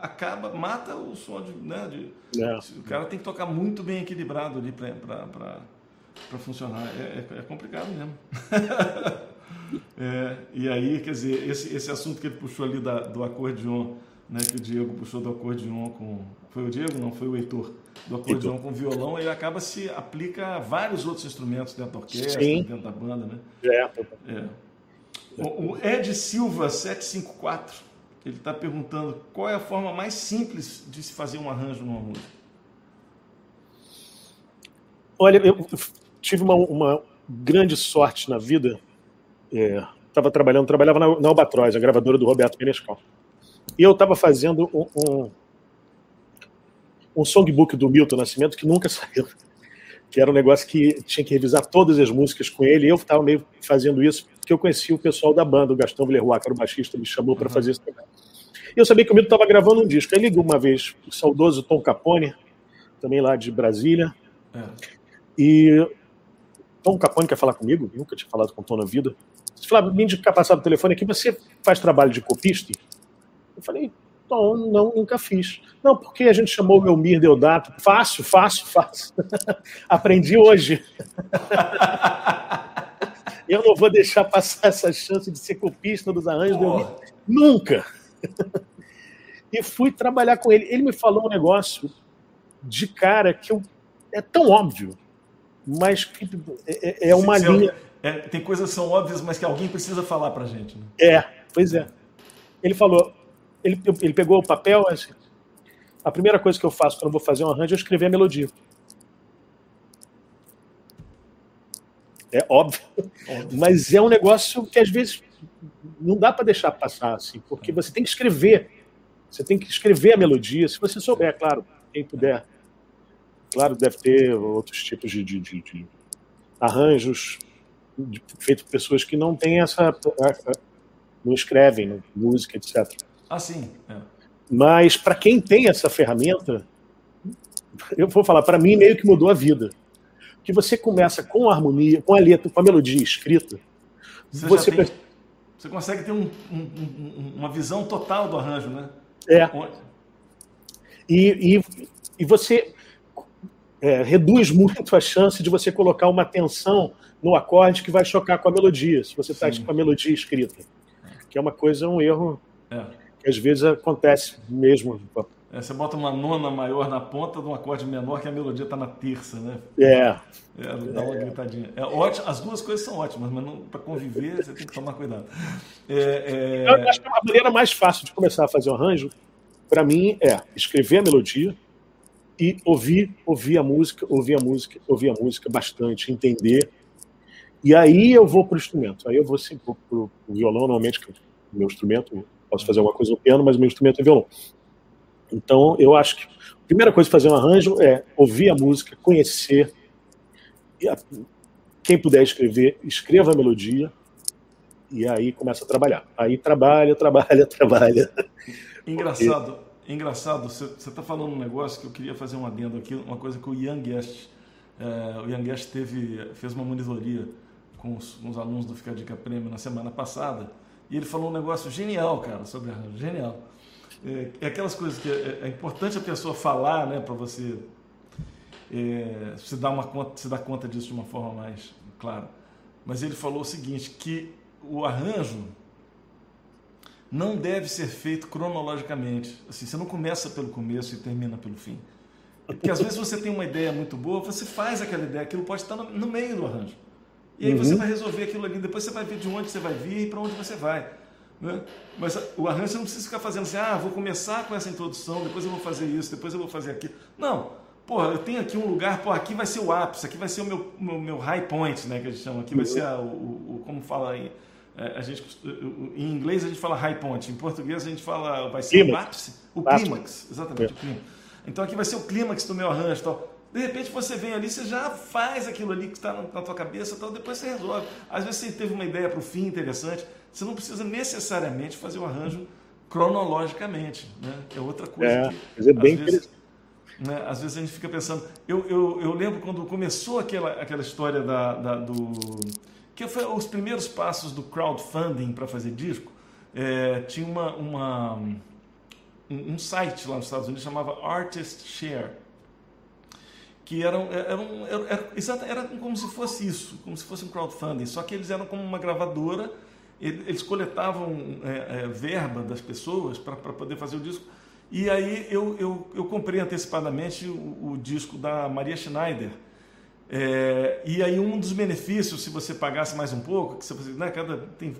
acaba, mata o som de. Né, de é. O cara tem que tocar muito bem equilibrado ali para funcionar. É, é, é, complicado mesmo. é, e aí, quer dizer, esse, esse assunto que ele puxou ali da, do acordeon né, que o Diego puxou do acordeon com. Foi o Diego? Não, foi o Heitor. Do acordeon com violão, ele acaba se aplica a vários outros instrumentos dentro da orquestra, Sim. dentro da banda, né? É. é. O Ed Silva 754, ele está perguntando qual é a forma mais simples de se fazer um arranjo numa música. Olha, eu tive uma, uma grande sorte na vida. Estava é, trabalhando, trabalhava na, na Albatroz, a gravadora do Roberto Menescal. E eu estava fazendo um, um, um songbook do Milton Nascimento que nunca saiu. Que era um negócio que tinha que revisar todas as músicas com ele. Eu estava meio fazendo isso porque eu conhecia o pessoal da banda, o Gastão Villeroy, que era o baixista, me chamou para uhum. fazer isso também. E eu sabia que o Milton estava gravando um disco. Aí ligou uma vez o saudoso Tom Capone, também lá de Brasília. É. E Tom Capone quer falar comigo? nunca tinha falado com o Tom na vida. Você falou, me indicar passar o telefone aqui, você faz trabalho de copista? Eu falei, não, não, nunca fiz. Não, porque a gente chamou o Elmir Deodato. Fácil, fácil, fácil. Aprendi hoje. Eu não vou deixar passar essa chance de ser copista dos arranjos do Elmir. Nunca. E fui trabalhar com ele. Ele me falou um negócio de cara que eu, é tão óbvio, mas que é, é, é uma linha. É, tem coisas que são óbvias, mas que alguém precisa falar pra gente. Né? É, pois é. Ele falou: ele, ele pegou o papel, assim, a primeira coisa que eu faço quando eu vou fazer um arranjo é escrever a melodia. É óbvio, óbvio. mas é um negócio que às vezes não dá para deixar passar, assim, porque você tem que escrever. Você tem que escrever a melodia, se você souber, claro, quem puder. Claro, deve ter outros tipos de, de, de, de arranjos feitos por pessoas que não têm essa. não escrevem música, etc. Ah, sim. É. Mas para quem tem essa ferramenta, eu vou falar, para mim meio que mudou a vida. Que você começa com a harmonia, com a letra, com a melodia escrita, você, você, tem, você consegue ter um, um, uma visão total do arranjo, né? É. E, e, e você é, reduz muito a chance de você colocar uma tensão no acorde que vai chocar com a melodia, se você está com a melodia escrita. Que é uma coisa, um erro é. Que às vezes acontece mesmo. É, você bota uma nona maior na ponta de um acorde menor que a melodia está na terça, né? É. é dá uma gritadinha. É ótimo, as duas coisas são ótimas, mas para conviver você tem que tomar cuidado. É, é... Eu acho que a maneira mais fácil de começar a fazer um arranjo, para mim, é escrever a melodia, e ouvir, ouvir a música, ouvir a música, ouvir a música bastante, entender. E aí eu vou para o instrumento. Aí eu vou sim para o violão, normalmente, que é o meu instrumento, posso fazer alguma coisa no piano, mas o meu instrumento é violão. Então eu acho que a primeira coisa de fazer um arranjo é ouvir a música, conhecer. A, quem puder escrever, escreva a melodia e aí começa a trabalhar. Aí trabalha, trabalha, trabalha. Engraçado. Engraçado, você está falando um negócio que eu queria fazer um adendo aqui, uma coisa que o Young Guest, é, o Young Guest teve, fez uma monitoria com os, com os, alunos do Fica Dica Prêmio na semana passada, e ele falou um negócio genial, cara, sobre arranjo, genial. É, é, aquelas coisas que é, é, importante a pessoa falar, né, para você é, se dar uma conta, se dar conta disso de uma forma mais clara. Mas ele falou o seguinte, que o arranjo não deve ser feito cronologicamente. Assim, você não começa pelo começo e termina pelo fim. Porque às vezes você tem uma ideia muito boa, você faz aquela ideia, aquilo pode estar no, no meio do arranjo. E aí uhum. você vai resolver aquilo ali, depois você vai ver de onde você vai vir e para onde você vai. Né? Mas o arranjo você não precisa ficar fazendo assim, ah, vou começar com essa introdução, depois eu vou fazer isso, depois eu vou fazer aquilo. Não, porra, eu tenho aqui um lugar, pô, aqui vai ser o ápice, aqui vai ser o meu, meu, meu high point, né, que a gente chama, aqui vai uhum. ser a, o, o, como fala aí, é, a gente, em inglês a gente fala high point, em português a gente fala, vai ser clímax. o ápice, o clímax, exatamente, é. o clímax. Então aqui vai ser o clímax do meu arranjo tal. De repente você vem ali, você já faz aquilo ali que está na tua cabeça, tal, depois você resolve. Às vezes você teve uma ideia para o fim interessante, você não precisa necessariamente fazer o arranjo cronologicamente, né? É outra coisa. É, que, é bem vezes, né, às vezes a gente fica pensando. Eu, eu, eu lembro quando começou aquela, aquela história da, da do que foi os primeiros passos do crowdfunding para fazer disco. É, tinha uma, uma um, um, site lá nos Estados Unidos chamava Artist Share, que era, era, um, era, era, era como se fosse isso, como se fosse um crowdfunding, só que eles eram como uma gravadora, eles coletavam é, é, verba das pessoas para poder fazer o disco. E aí eu, eu, eu comprei antecipadamente o, o disco da Maria Schneider, é, e aí um dos benefícios, se você pagasse mais um pouco, que você, né, cada tem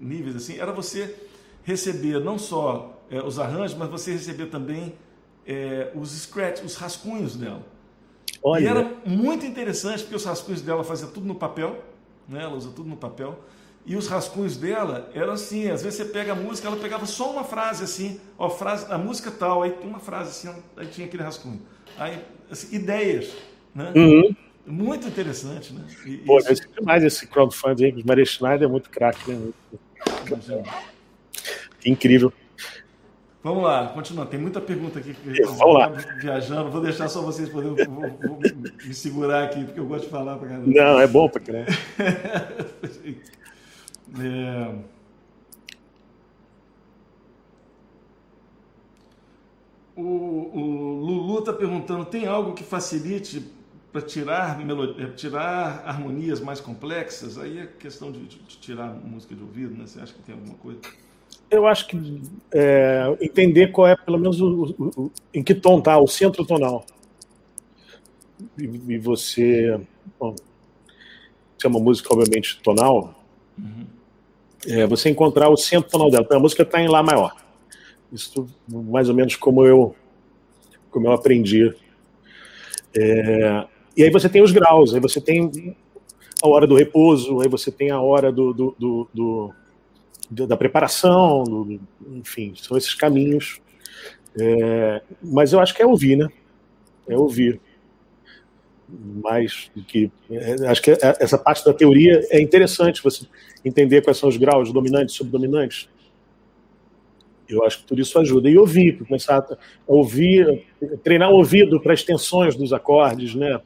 níveis assim, era você receber não só os arranjos, mas você receber também os scratch, os rascunhos dela. Olha. E era muito interessante porque os rascunhos dela fazia tudo no papel, né? Ela usa tudo no papel. E os rascunhos dela eram assim, às vezes você pega a música, ela pegava só uma frase assim, ó, frase, a música tal, aí uma frase assim, aí tinha aquele rascunho. Aí, assim, ideias, né? Uhum. Muito interessante, né? E, Pô, isso... é demais esse crowdfunding Maria Schneider é muito craque, né? Incrível. Vamos lá, continua. Tem muita pergunta aqui. Vamos lá. Viajando, vou deixar só vocês poderem vou, vou me segurar aqui, porque eu gosto de falar para Não, é bom para crer. é... O, o Lulu está perguntando: tem algo que facilite para tirar, eh, tirar harmonias mais complexas, aí é questão de, de, tirar música de ouvido, né? Você acha que tem alguma coisa? Eu acho que é, entender qual é, pelo menos, o, o, o, em que tom tá, o centro tonal. E, e você. Bom, se é uma música, obviamente, tonal, uhum. é, você encontrar o centro tonal dela. Então, a música está em Lá maior. Isso mais ou menos como eu, como eu aprendi. É, e aí você tem os graus, aí você tem a hora do repouso, aí você tem a hora do, do, do, do da preparação, do, enfim, são esses caminhos. É, mas eu acho que é ouvir, né? É ouvir. Mais do que. É, acho que é, essa parte da teoria é interessante você entender quais são os graus dominantes, subdominantes. Eu acho que tudo isso ajuda. E ouvir, começar a ouvir, treinar o ouvido para as tensões dos acordes, né?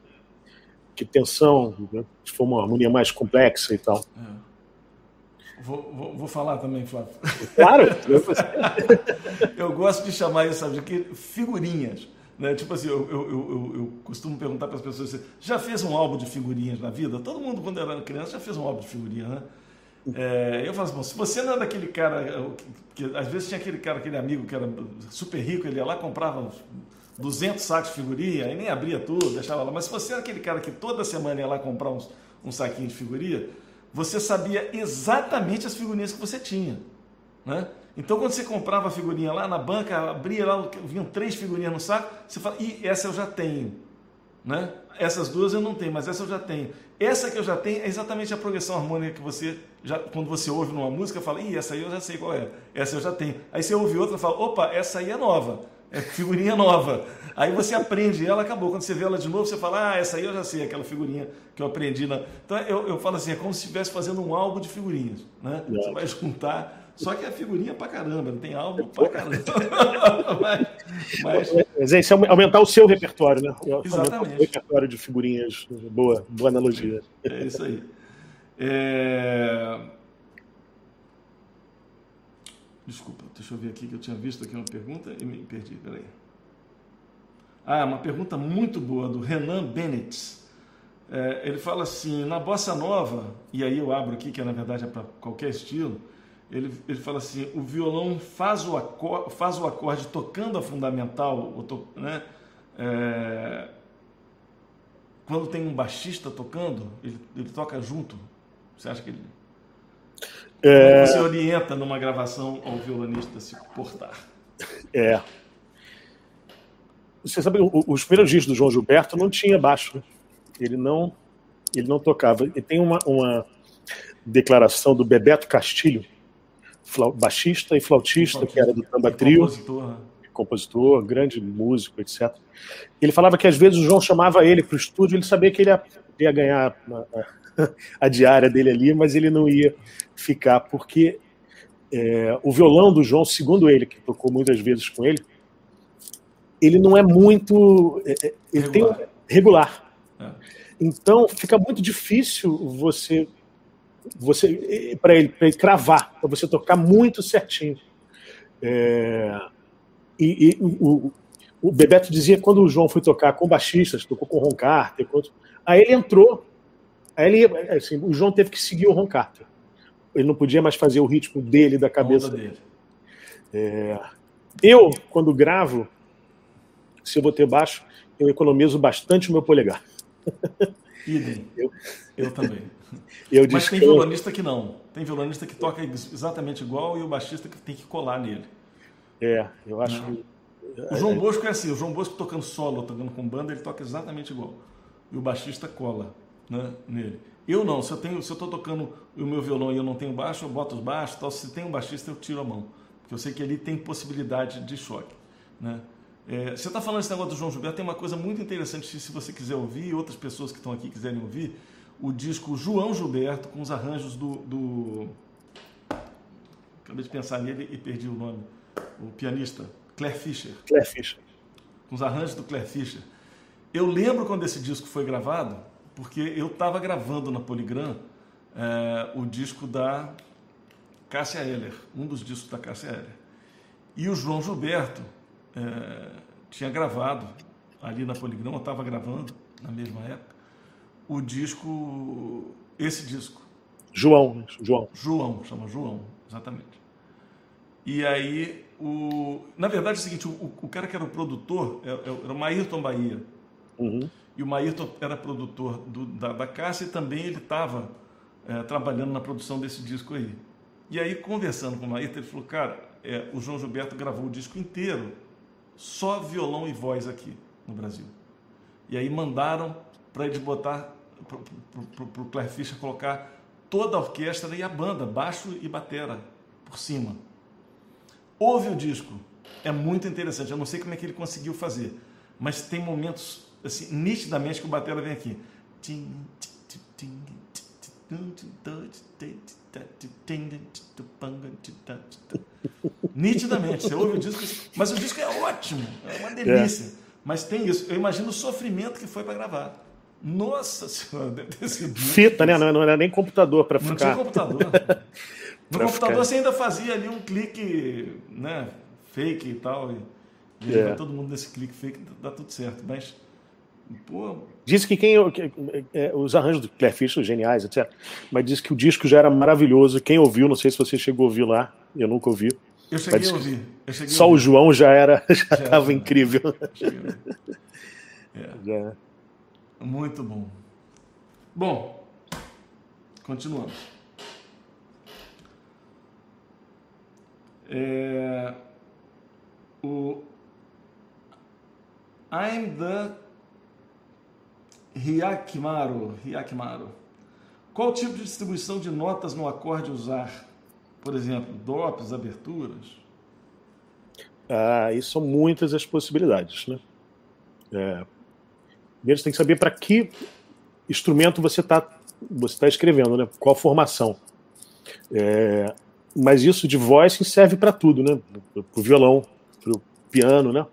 Que tensão, né? se for uma harmonia mais complexa e tal. É. Vou, vou, vou, falar também, Flávio. Claro! eu gosto de chamar isso, sabe, de figurinhas. Né? Tipo assim, eu, eu, eu, eu costumo perguntar para as pessoas: você já fez um álbum de figurinhas na vida? Todo mundo, quando era criança, já fez um álbum de figurinhas, né? É, eu falo assim, bom, se você não é daquele cara, que, que, às vezes tinha aquele cara, aquele amigo que era super rico, ele ia lá comprava 200 sacos de figurinha, e nem abria tudo, deixava lá. Mas se você era aquele cara que toda semana ia lá comprar uns, um saquinho de figurinha, você sabia exatamente as figurinhas que você tinha. Né? Então, quando você comprava a figurinha lá na banca, abria lá, vinham três figurinhas no saco, você fala, ih, essa eu já tenho. Né? Essas duas eu não tenho, mas essa eu já tenho. Essa que eu já tenho é exatamente a progressão harmônica que você, já, quando você ouve numa música, fala, ih, essa aí eu já sei qual é. Essa eu já tenho. Aí você ouve outra e fala, opa, essa aí é nova. É figurinha nova. Aí você aprende ela, acabou. Quando você vê ela de novo, você fala, ah, essa aí eu já sei, aquela figurinha que eu aprendi. Na... Então eu, eu falo assim, é como se estivesse fazendo um álbum de figurinhas. Né? Você vai juntar só que é figurinha pra caramba, não tem álbum pra caramba. mas, mas... mas é, isso é aumentar o seu repertório, né? Exatamente. O repertório de figurinhas. Boa, boa analogia. É isso aí. É... Desculpa, deixa eu ver aqui que eu tinha visto aqui uma pergunta e me perdi, peraí. Ah, uma pergunta muito boa do Renan Bennett. É, ele fala assim, na bossa nova, e aí eu abro aqui, que na verdade é para qualquer estilo, ele, ele fala assim: o violão faz o, acorde, faz o acorde tocando a fundamental, né? É, quando tem um baixista tocando, ele, ele toca junto. Você acha que ele. É... Você orienta numa gravação ao violonista se portar? É. Você sabe, os primeiros discos do João Gilberto não tinha baixo. Né? Ele não, ele não tocava. E tem uma, uma declaração do Bebeto Castilho, baixista e flautista, que era do Tamba Trio. Compositor, né? compositor, grande músico, etc. Ele falava que às vezes o João chamava ele para o estúdio, ele sabia que ele ia, ia ganhar a, diária dele ali, mas ele não ia ficar, porque é, o violão do João, segundo ele, que tocou muitas vezes com ele, ele não é muito. É, é ele regular. tem regular. É. Então fica muito difícil você você para ele, ele cravar, para você tocar muito certinho. É, e, e o, o, Bebeto dizia quando o João foi tocar com baixistas, tocou com Ron Carter, com aí ele entrou, aí ele, assim, o João teve que seguir o Ron Carter. Ele não podia mais fazer o ritmo dele, da cabeça dele. É, eu, quando gravo, se eu vou ter baixo, eu economizo bastante o meu polegar. Idem. Eu, eu também. Eu Mas tem violonista que não. Tem violonista que toca exatamente igual e o baixista que tem que colar nele. É, eu acho. Não. O João Bosco é assim, o João Bosco tocando solo, tocando com banda, ele toca exatamente igual. E o baixista cola né, nele. Eu não, se eu tenho, se eu estou tocando o meu violão e eu não tenho baixo, eu boto os baixos, tal. se tem um baixista eu tiro a mão, porque eu sei que ali tem possibilidade de choque, né? É, você está falando esse negócio do João Gilberto, tem uma coisa muito interessante, se você quiser ouvir, outras pessoas que estão aqui quiserem ouvir, o disco João Gilberto, com os arranjos do, do. Acabei de pensar nele e perdi o nome. O pianista, Claire Fischer. Claire Fischer. Com os arranjos do Claire Fischer. Eu lembro quando esse disco foi gravado, porque eu estava gravando na Polygram é, o disco da Cássia Eller, um dos discos da Cássia Eller. E o João Gilberto é, tinha gravado ali na Polygram, eu estava gravando na mesma época o disco, esse disco. João, João. João, chama João, exatamente. E aí, o, na verdade é o seguinte, o, o cara que era o produtor é, é, era o Maírton Bahia. Uhum. E o Maírton era produtor do, da, da Cássia e também ele estava é, trabalhando na produção desse disco aí. E aí, conversando com o Maírton, ele falou, cara, é, o João Gilberto gravou o disco inteiro, só violão e voz aqui no Brasil. E aí mandaram para eles botar para o Claire Fischer colocar toda a orquestra e a banda, baixo e batera, por cima. Ouve o disco, é muito interessante. Eu não sei como é que ele conseguiu fazer, mas tem momentos, assim, nitidamente que o batera vem aqui. Nitidamente, você ouve o disco, mas o disco é ótimo, é uma delícia. É. Mas tem isso, eu imagino o sofrimento que foi para gravar. Nossa senhora, deve ter sido. Fita, né? Não, não era nem computador para ficar. Não tinha computador. no computador ficar. você ainda fazia ali um clique, né? Fake e tal. E, E é. todo mundo nesse clique fake, dá tudo certo. Mas, pô... Diz que quem... Que, é, os arranjos do Claire Fischer, geniais, etc. Mas diz que o disco já era maravilhoso. Quem ouviu, não sei se você chegou a ouvir lá, eu nunca ouvi. Eu cheguei a ouvir. Cheguei só a ouvir. o João já era, já estava incrível. É. Já. Muito bom. Bom, continuamos. É, o I'm the Hyakimaru. Hyakimaru. Qual tipo de distribuição de notas no acorde usar? Por exemplo, drops, aberturas? Ah, isso são muitas as possibilidades, né? É, primeiro você tem que saber para que instrumento você está você tá escrevendo, né? Qual formação. É, mas isso de voz serve para tudo, né? Para o violão, para o piano, né?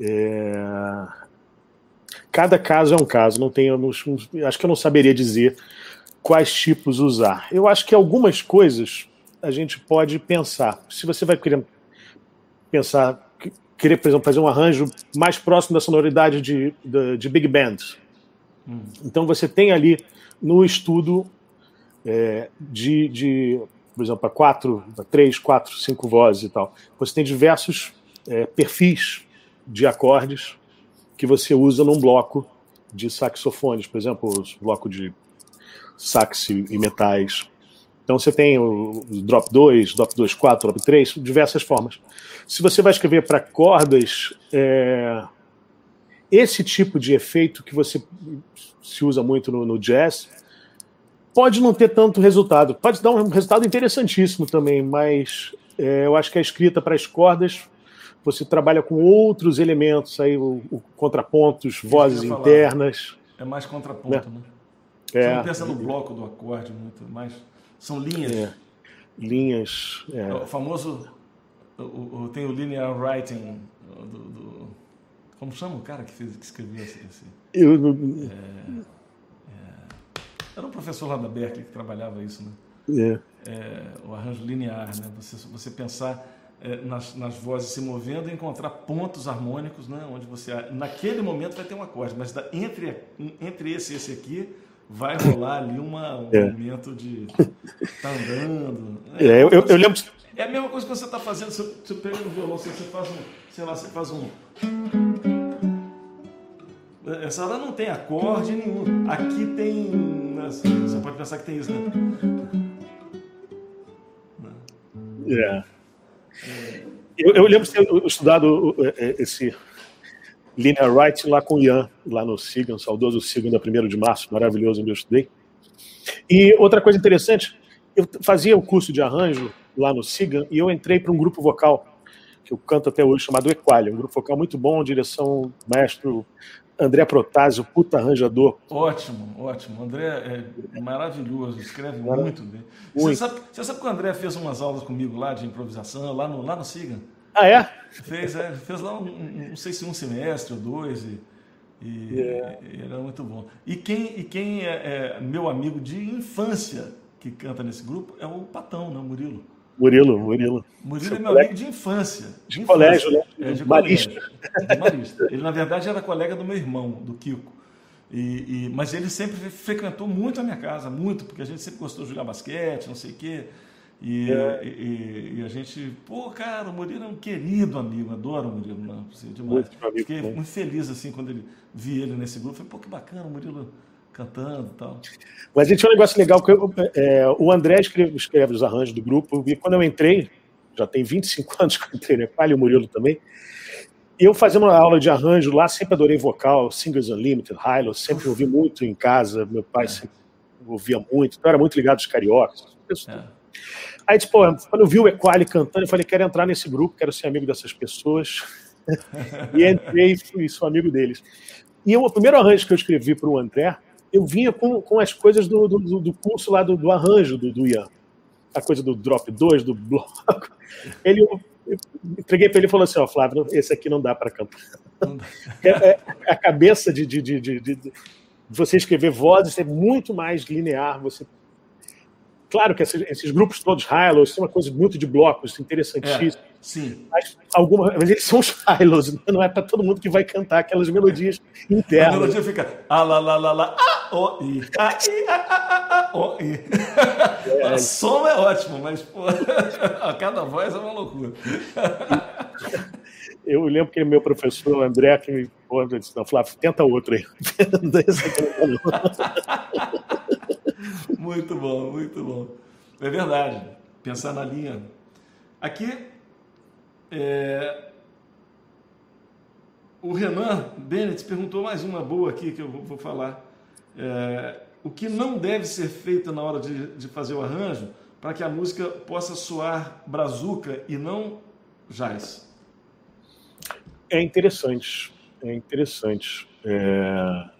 É... Cada caso é um caso, não tenho, acho que eu não saberia dizer quais tipos usar. Eu acho que algumas coisas a gente pode pensar. Se você vai querer pensar, querer, por exemplo, fazer um arranjo mais próximo da sonoridade de, de, de Big Band, hum. então você tem ali no estudo é, de, de por exemplo, para quatro, três, quatro, cinco vozes e tal. Você tem diversos é, perfis de acordes que você usa num bloco de saxofones, por exemplo, o bloco de sax e metais. Então você tem o drop 2, drop 2, 4, drop 3, diversas formas. Se você vai escrever para cordas, é, esse tipo de efeito que você se usa muito no, no jazz, pode não ter tanto resultado. Pode dar um resultado interessantíssimo também, mas é, eu acho que a escrita para as cordas você trabalha com outros elementos aí, o, o contrapontos, vozes internas. É mais contraponto, né? né? É. Você não pensa no bloco do acorde muito, mas são linhas. É. Linhas. É. O famoso. O, o, tem o linear writing do, do, como chama o cara que, fez, que escreveu esse? esse eu, é, era um professor lá da Berkeley que trabalhava isso, né? É. É, o arranjo linear, né? Você, você pensar é, nas, nas vozes se movendo e encontrar pontos harmônicos, né? Onde você, naquele momento, vai ter um acorde, mas da, entre, entre esse e esse aqui, vai rolar ali uma, um é. momento de tá andando. É, é eu, eu, eu, lembro. É a mesma coisa que você está fazendo. Você, você pega no violão, você, você faz um, sei lá, você faz um essa hora não tem acorde nenhum. Aqui tem. Você pode pensar que tem isso, né? É. Eu, eu, lembro de ter estudado é, é, esse Linear Writing lá com o Ian, lá no Sigan, saudoso Sigan da 1 de março, maravilhoso, onde eu estudei. E outra coisa interessante, eu fazia o um curso de arranjo lá no Sigan e eu entrei para um grupo vocal que eu canto até hoje, chamado Equalia, um grupo vocal muito bom, direção maestro André Protásio, puta arranjador. Ótimo, ótimo. André é maravilhoso, escreve muito bem. Muito. Você, sabe, você sabe que o André fez umas aulas comigo lá de improvisação, lá no, lá no Siga? Ah, é? Fez, é, fez lá, um, um, não sei se um semestre ou dois, e, e, yeah. É. e era muito bom. E quem, e quem é, é, meu amigo de infância que canta nesse grupo é o Patão, né, o Murilo. Murilo, Murilo. Murilo é meu amigo de infância. De, de colégio, né? É, de Marista. Colégio, de Marista. Ele, na verdade, era colega do meu irmão, do Kiko. E, e, mas ele sempre frequentou muito a minha casa, muito, porque a gente sempre gostou de jogar basquete, não sei o quê. E, é. e, e, a gente, pô, cara, o Murilo é um querido amigo, adoro o Murilo, não, né? assim, demais. Muito amigo, Fiquei muito feliz assim quando ele vi ele nesse grupo. Falei, pô, que bacana, o Murilo cantando e tal. Mas a gente tinha um negócio legal, que eu, é, o André escreve, escreve, os arranjos do grupo, e quando eu entrei, já tem 25 anos que eu entrei, né? Palha o Murilo também, eu fazendo uma aula de arranjo lá, sempre adorei vocal, Singers Unlimited, Hilo, sempre ouvi muito em casa, meu pai é. sempre ouvia muito, então era muito ligado aos cariocas. É. Aí, tipo, quando eu vi o Equali cantando, eu falei, quero entrar nesse grupo, quero ser amigo dessas pessoas. e entrei e fui, sou amigo deles. E o primeiro arranjo que eu escrevi para o André eu vinha com, com as coisas do, do, do curso lá do, do arranjo do, do, Ian. A coisa do drop 2, do bloco. Ele, eu, eu entreguei para ele e falou assim: Ó, oh, Flávio, esse aqui não dá para cantar. É, é, a cabeça de, de, de, de, de você escrever vozes é muito mais linear. Você Claro que esses, grupos todos, Hilos, tem uma coisa muito de blocos, interessantíssimo. Sim. Mas, alguma, mas eles são os hilos, não é para todo mundo que vai cantar aquelas melodias internas. A melodia fica a la la la la a o i a i a a a o i. É. O som é ótimo, mas pô, a cada voz é uma loucura. Eu lembro que meu professor, o André, que me pô, disse, não, Flávio, tenta outro aí. muito bom, muito bom. É verdade. Pensar na linha. Aqui é... O Renan Bennett perguntou mais uma boa aqui que eu vou falar. É... O que não deve ser feito na hora de, de fazer o arranjo para que a música possa soar brazuca e não jazz? É interessante, é interessante. É...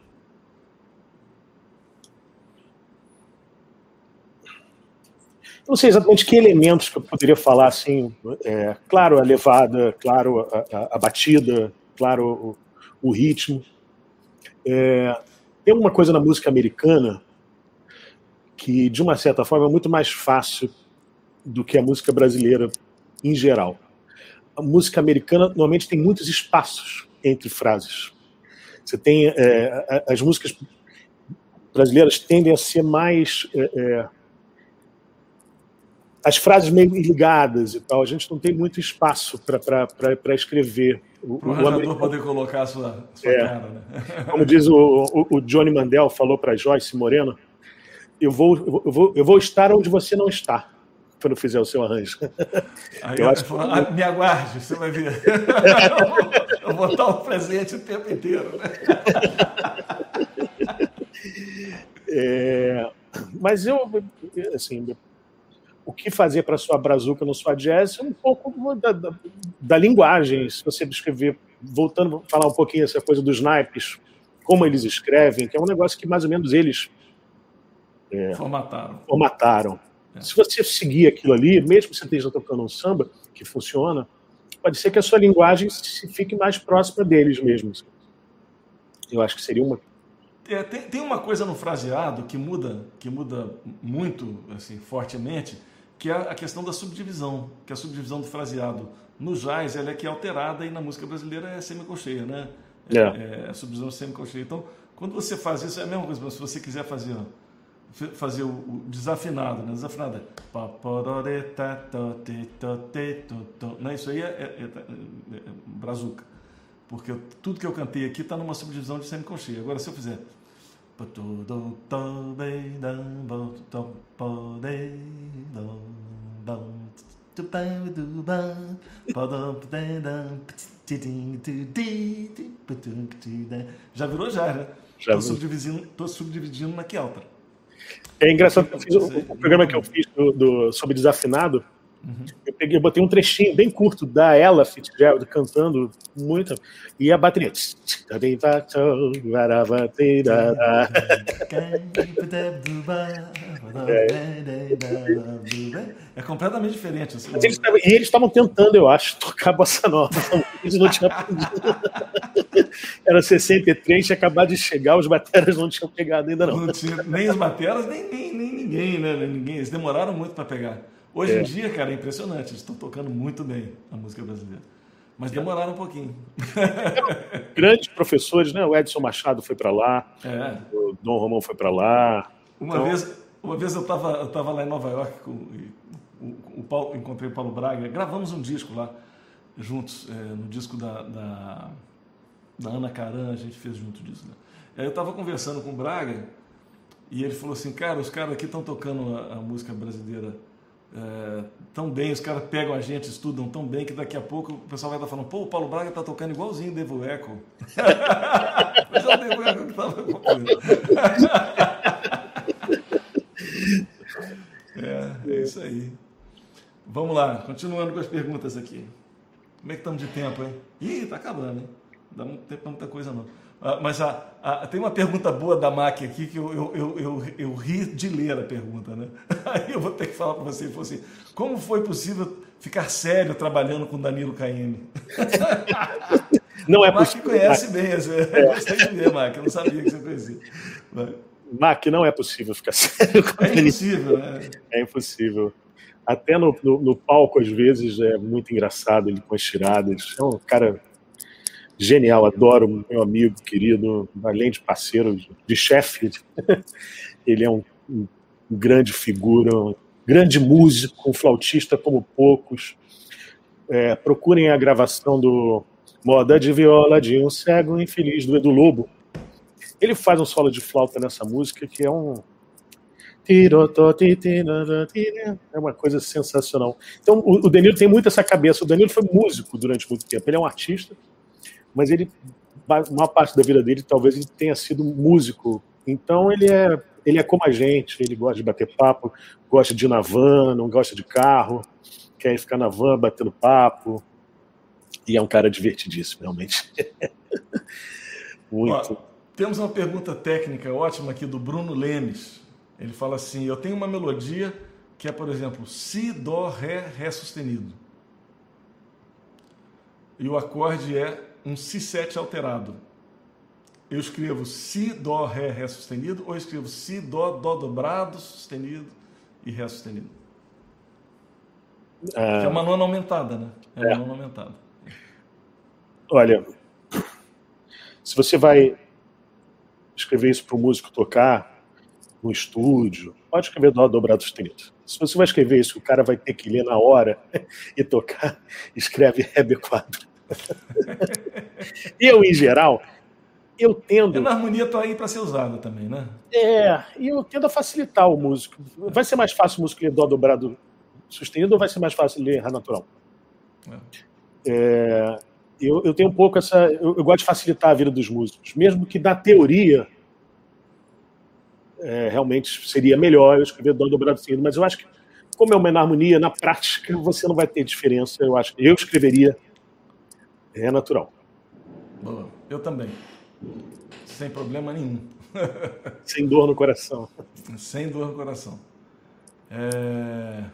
não sei exatamente que elementos que eu poderia falar assim. É, claro, a levada, claro, a, a, batida, claro, o, o ritmo. É, tem uma coisa na música americana que, de uma certa forma, é muito mais fácil do que a música brasileira em geral. A música americana normalmente tem muitos espaços entre frases. Você tem é, as músicas brasileiras tendem a ser mais é, é as frases meio ligadas e tal, a gente não tem muito espaço para escrever. Para o arranjador poder colocar a sua, sua é, cara. Né? Como diz o, o, o Johnny Mandel, falou para Joyce Moreno, eu vou, eu, vou, eu vou estar onde você não está quando fizer o seu arranjo. Aí eu acho que... ah, me aguarde, você vai ver. eu vou estar o presente o tempo inteiro. Né? É, mas eu, assim, o que fazer para sua brazuca no sua jazz é um pouco da, da, da, linguagem. Se você descrever, voltando a falar um pouquinho essa coisa dos naipes, como eles escrevem, que é um negócio que mais ou menos eles é, formataram. formataram. É. Se você seguir aquilo ali, mesmo que você esteja tocando um samba que funciona, pode ser que a sua linguagem fique mais próxima deles mesmos. Eu acho que seria uma é, tem, tem uma coisa no fraseado que muda, que muda muito, assim, fortemente, que é a questão da subdivisão, que a subdivisão do fraseado no jazz ela é que é alterada e na música brasileira é semicolcheia, né? É, é. é a subdivisão semicolcheia. Então, quando você faz isso, é a mesma coisa, se você quiser fazer, fazer o, o desafinado, né? Desafinado é? Isso aí é, é, é, é brazuca. Porque tudo que eu cantei aqui está numa subdivisão de semicolcheia. Agora, se eu fizer já virou? Já, né? Estou subdividindo, tô subdividindo na Keltra. É engraçado, eu fiz o, o, programa que eu fiz do, do sobre desafinado, Uhum. Eu peguei, eu botei um trechinho bem curto da ela Fitzgerald cantando muito e a bateria. É, é completamente diferente. Assim. Eles tavam, e eles estavam tentando, eu acho, tocar bossa nova. Eles não tinham Era 63, tinha acabado de chegar, os bateras não tinham pegado ainda não. não tinha, nem os bateras, nem, nem, nem ninguém, né? Ninguém. Eles demoraram muito para pegar. Hoje é. em dia, cara, é impressionante. Eles estão tocando muito bem a música brasileira. Mas demoraram um pouquinho. Grandes professores, né? O Edson Machado foi para lá, é. o Dom Romão foi para lá. Uma, então... vez, uma vez eu estava eu tava lá em Nova York, com, o, o Paulo, encontrei o Paulo Braga, gravamos um disco lá, juntos, é, no disco da, da, da, Ana Caran, a gente fez junto disso. Né? Aí eu estava conversando com o Braga e ele falou assim: Cara, os caras aqui estão tocando a, a música brasileira é, tão bem, os caras pegam a gente, estudam tão bem que daqui a pouco o pessoal vai estar falando, pô, o Paulo Braga tá tocando igualzinho o Devo Echo. Mas é o Devo Echo que tava é, é isso aí. Vamos lá, continuando com as perguntas aqui. Como é que estamos de tempo, hein? Ih, tá acabando, hein? Não dá muito tempo pra muita coisa não. Ah, mas a, a, tem uma pergunta boa da MAC aqui que eu, eu, eu, eu, ri de ler a pergunta, né? Aí eu vou ter que falar para você, assim, como foi possível ficar sério trabalhando com Danilo Caime? Não é possível. Mac conhece bem, eu gostei de ver, Mac, eu não sabia que você conhecia. Mac, não é possível ficar sério com É impossível, né? É impossível. Até no, no, no, palco, às vezes, é muito engraçado ele com as tiradas. É um cara genial, adoro meu amigo querido, além de parceiro, de chefe. ele é um, um grande figura, um grande músico, um flautista como poucos. É, procurem a gravação do Moda de Viola de um Cego Infeliz, do Edu Lobo. Ele faz um solo de flauta nessa música que é um. É uma coisa sensacional. Então, o Danilo tem muito essa cabeça. O Danilo foi músico durante muito tempo. Ele é um artista, mas ele, uma parte da vida dele, talvez ele tenha sido músico. Então, ele é, ele é como a gente. Ele gosta de bater papo, gosta de ir na van, não gosta de carro, quer ficar na van batendo papo. E é um cara divertidíssimo, realmente. muito. Ó temos uma pergunta técnica ótima aqui do Bruno Lemes. Ele fala assim: Eu tenho uma melodia que é, por exemplo, Si, Dó, Ré, Ré sustenido. E o acorde é um Si7 alterado. Eu escrevo Si, Dó, Ré, Ré sustenido, ou eu escrevo Si, Dó, Dó dobrado, sustenido e Ré sustenido. Ah, que é uma nona aumentada, né? É, é. uma nona aumentada. Olha, se você vai escrever isso para o músico tocar no estúdio, pode escrever do dobrado sustenido. Se você vai escrever isso, o cara vai ter que ler na hora e tocar, escreve Ré quadro. eu, em geral, eu tendo. É na harmonia tá aí para ser usada também, né? É, e eu tendo a facilitar o músico. Vai ser mais fácil o músico ler Dó dobrado sustenido ou vai ser mais fácil ler Ré natural? É. É, eu, eu tenho um pouco essa. Eu, eu, gosto de facilitar a vida dos músicos, mesmo que na teoria é, realmente seria melhor eu escrever dó dobrado seguido, mas eu acho que, como é uma harmonia, na prática você não vai ter diferença. Eu acho que eu escreveria é natural. Boa. Eu também. Sem problema nenhum. Sem dor no coração. Sem dor no coração. É...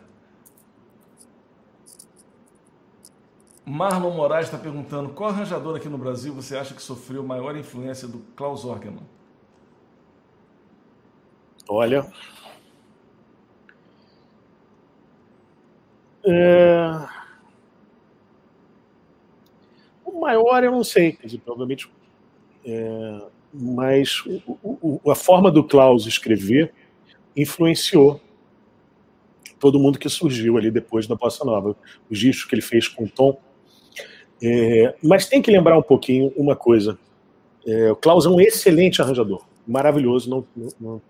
Marlon Moraes está perguntando qual arranjador aqui no Brasil você acha que sofreu maior influência do Klaus Orgeman? Olha. É... O maior eu não sei, quer dizer, provavelmente. É... Mas o, o, a forma do Klaus escrever influenciou todo mundo que surgiu ali depois da Bossa Nova. Os discos que ele fez com o Tom é, mas tem que lembrar um pouquinho uma coisa. É, o Klaus é um excelente arranjador, maravilhoso, não, não,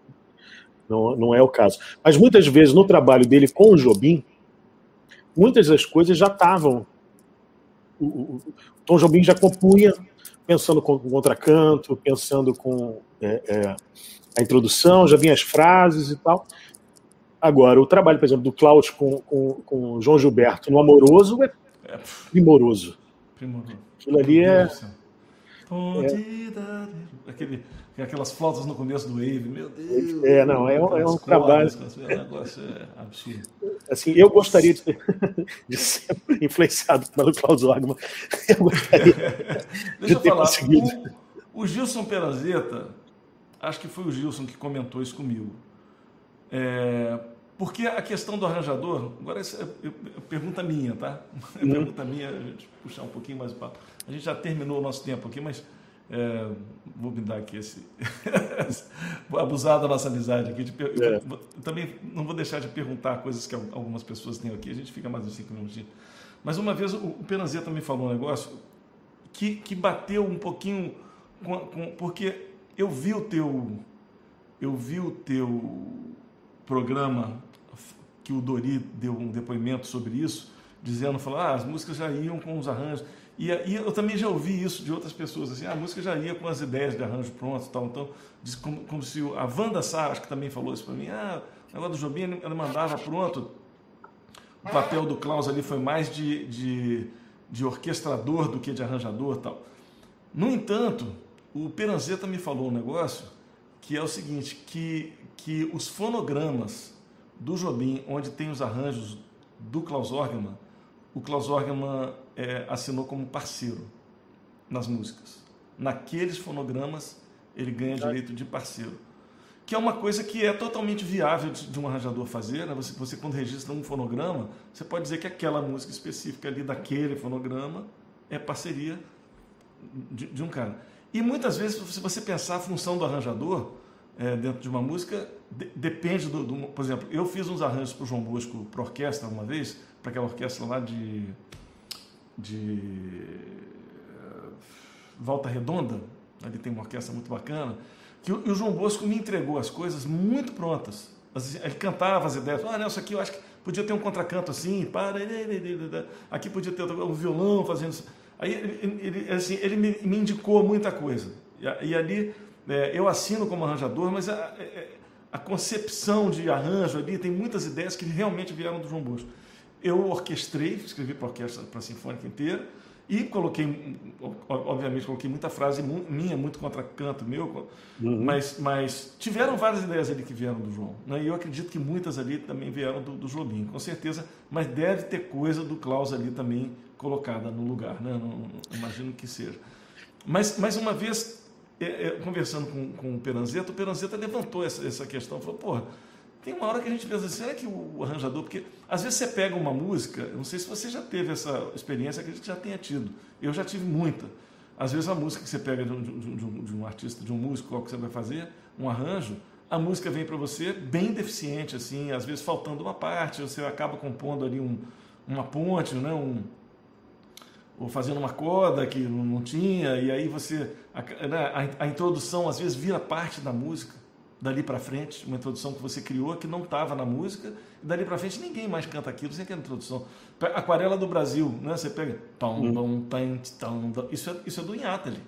não, não é o caso. Mas muitas vezes no trabalho dele com o Jobim, muitas das coisas já estavam. O, o, Tom Jobim já compunha pensando com o contracanto, pensando com é, é, a introdução, já vinha as frases e tal. Agora, o trabalho, por exemplo, do Klaus com, com, com o João Gilberto no Amoroso é, é primoroso. Primoroso. Aquilo ali é. É... Aquele, aquelas flautas no começo do Wave, meu Deus. É, não, é um, é um trabalho. Negócio é absurdo. Assim, eu gostaria de, de ser influenciado pelo Klaus Wagner. Eu gostaria Deixa de eu ter falar, conseguido. O, o Gilson Perazeta, acho que foi o Gilson que comentou isso comigo. É, porque a questão do arranjador, agora essa é, é pergunta minha, tá? É uhum. pergunta minha, a gente puxar um pouquinho mais o papo. A gente já terminou o nosso tempo aqui, mas é, vou me dar aqui esse. vou abusar da nossa amizade aqui. Eu, é. eu, também não vou deixar de perguntar coisas que algumas pessoas têm aqui, a gente fica mais uns cinco minutos. Mas uma vez o, o Penazeta me falou um negócio que, que bateu um pouquinho com, com, porque eu vi o teu. Eu vi o teu programa que o Dori deu um depoimento sobre isso, dizendo, falou, ah, as músicas já iam com os arranjos. E, e, eu também já ouvi isso de outras pessoas, assim, ah, a música já ia com as ideias de arranjo pronto tal. Então, como, como, se a Wanda Sá, acho que também falou isso para mim, ah, o negócio do Jobim, ela mandava pronto. O papel do Klaus ali foi mais de, de, de orquestrador do que de arranjador tal. No entanto, o Peranzeta me falou um negócio que é o seguinte, que, que os fonogramas do Jobim, onde tem os arranjos do Klaus Orgeman, o Klaus Orgeman é, assinou como parceiro nas músicas. Naqueles fonogramas, ele ganha direito de parceiro. que é uma coisa que é totalmente viável de, de um arranjador fazer. Né? Você, você, quando registra um fonograma, você pode dizer que aquela música específica ali daquele fonograma é parceria de, de um cara. E muitas vezes, se você pensar a função do arranjador é, dentro de uma música, de, depende do, do, Por exemplo, eu fiz uns arranjos para o João Bosco para orquestra uma vez, para aquela orquestra lá de. de. Volta Redonda, ali tem uma orquestra muito bacana, que o, o João Bosco me entregou as coisas muito prontas. Ele cantava as ideias, ah, Nelson, aqui eu acho que podia ter um contracanto assim, para, aqui podia ter um violão fazendo isso. Aí ele, ele, assim, ele me, me, indicou muita coisa. E, e ali é, eu assino como arranjador, mas a, a, concepção de arranjo ali tem muitas ideias que realmente vieram do João Bosco. Eu orquestrei, escrevi para a orquestra, para a sinfônica inteira, e coloquei, obviamente, coloquei muita frase minha, muito contracanto meu, uhum. mas, mas tiveram várias ideias ali que vieram do João. Né? E eu acredito que muitas ali também vieram do, do Jobim, com certeza, mas deve ter coisa do Klaus ali também colocada no lugar, né? Não, não, imagino que seja. Mas, mais uma vez, é, é, conversando com, com o Peranzeta, o Peranzeta levantou essa, essa questão, falou, porra, tem uma hora que a gente pensa será que o arranjador, porque às vezes você pega uma música, não sei se você já teve essa experiência, acredito que já tenha tido, eu já tive muita. Às vezes a música que você pega de um, de um, de um artista, de um músico, qual que você vai fazer, um arranjo, a música vem para você bem deficiente, assim, às vezes faltando uma parte, você acaba compondo ali um, uma ponte, né, um, ou fazendo uma coda que não tinha, e aí você. A, né, a, a introdução às vezes vira parte da música, dali para frente, uma introdução que você criou que não estava na música, e dali para frente ninguém mais canta aquilo, você quer introdução. Aquarela do Brasil, né? Você pega. Tom, uhum. tom, tom, isso, é, isso é do Inhatali.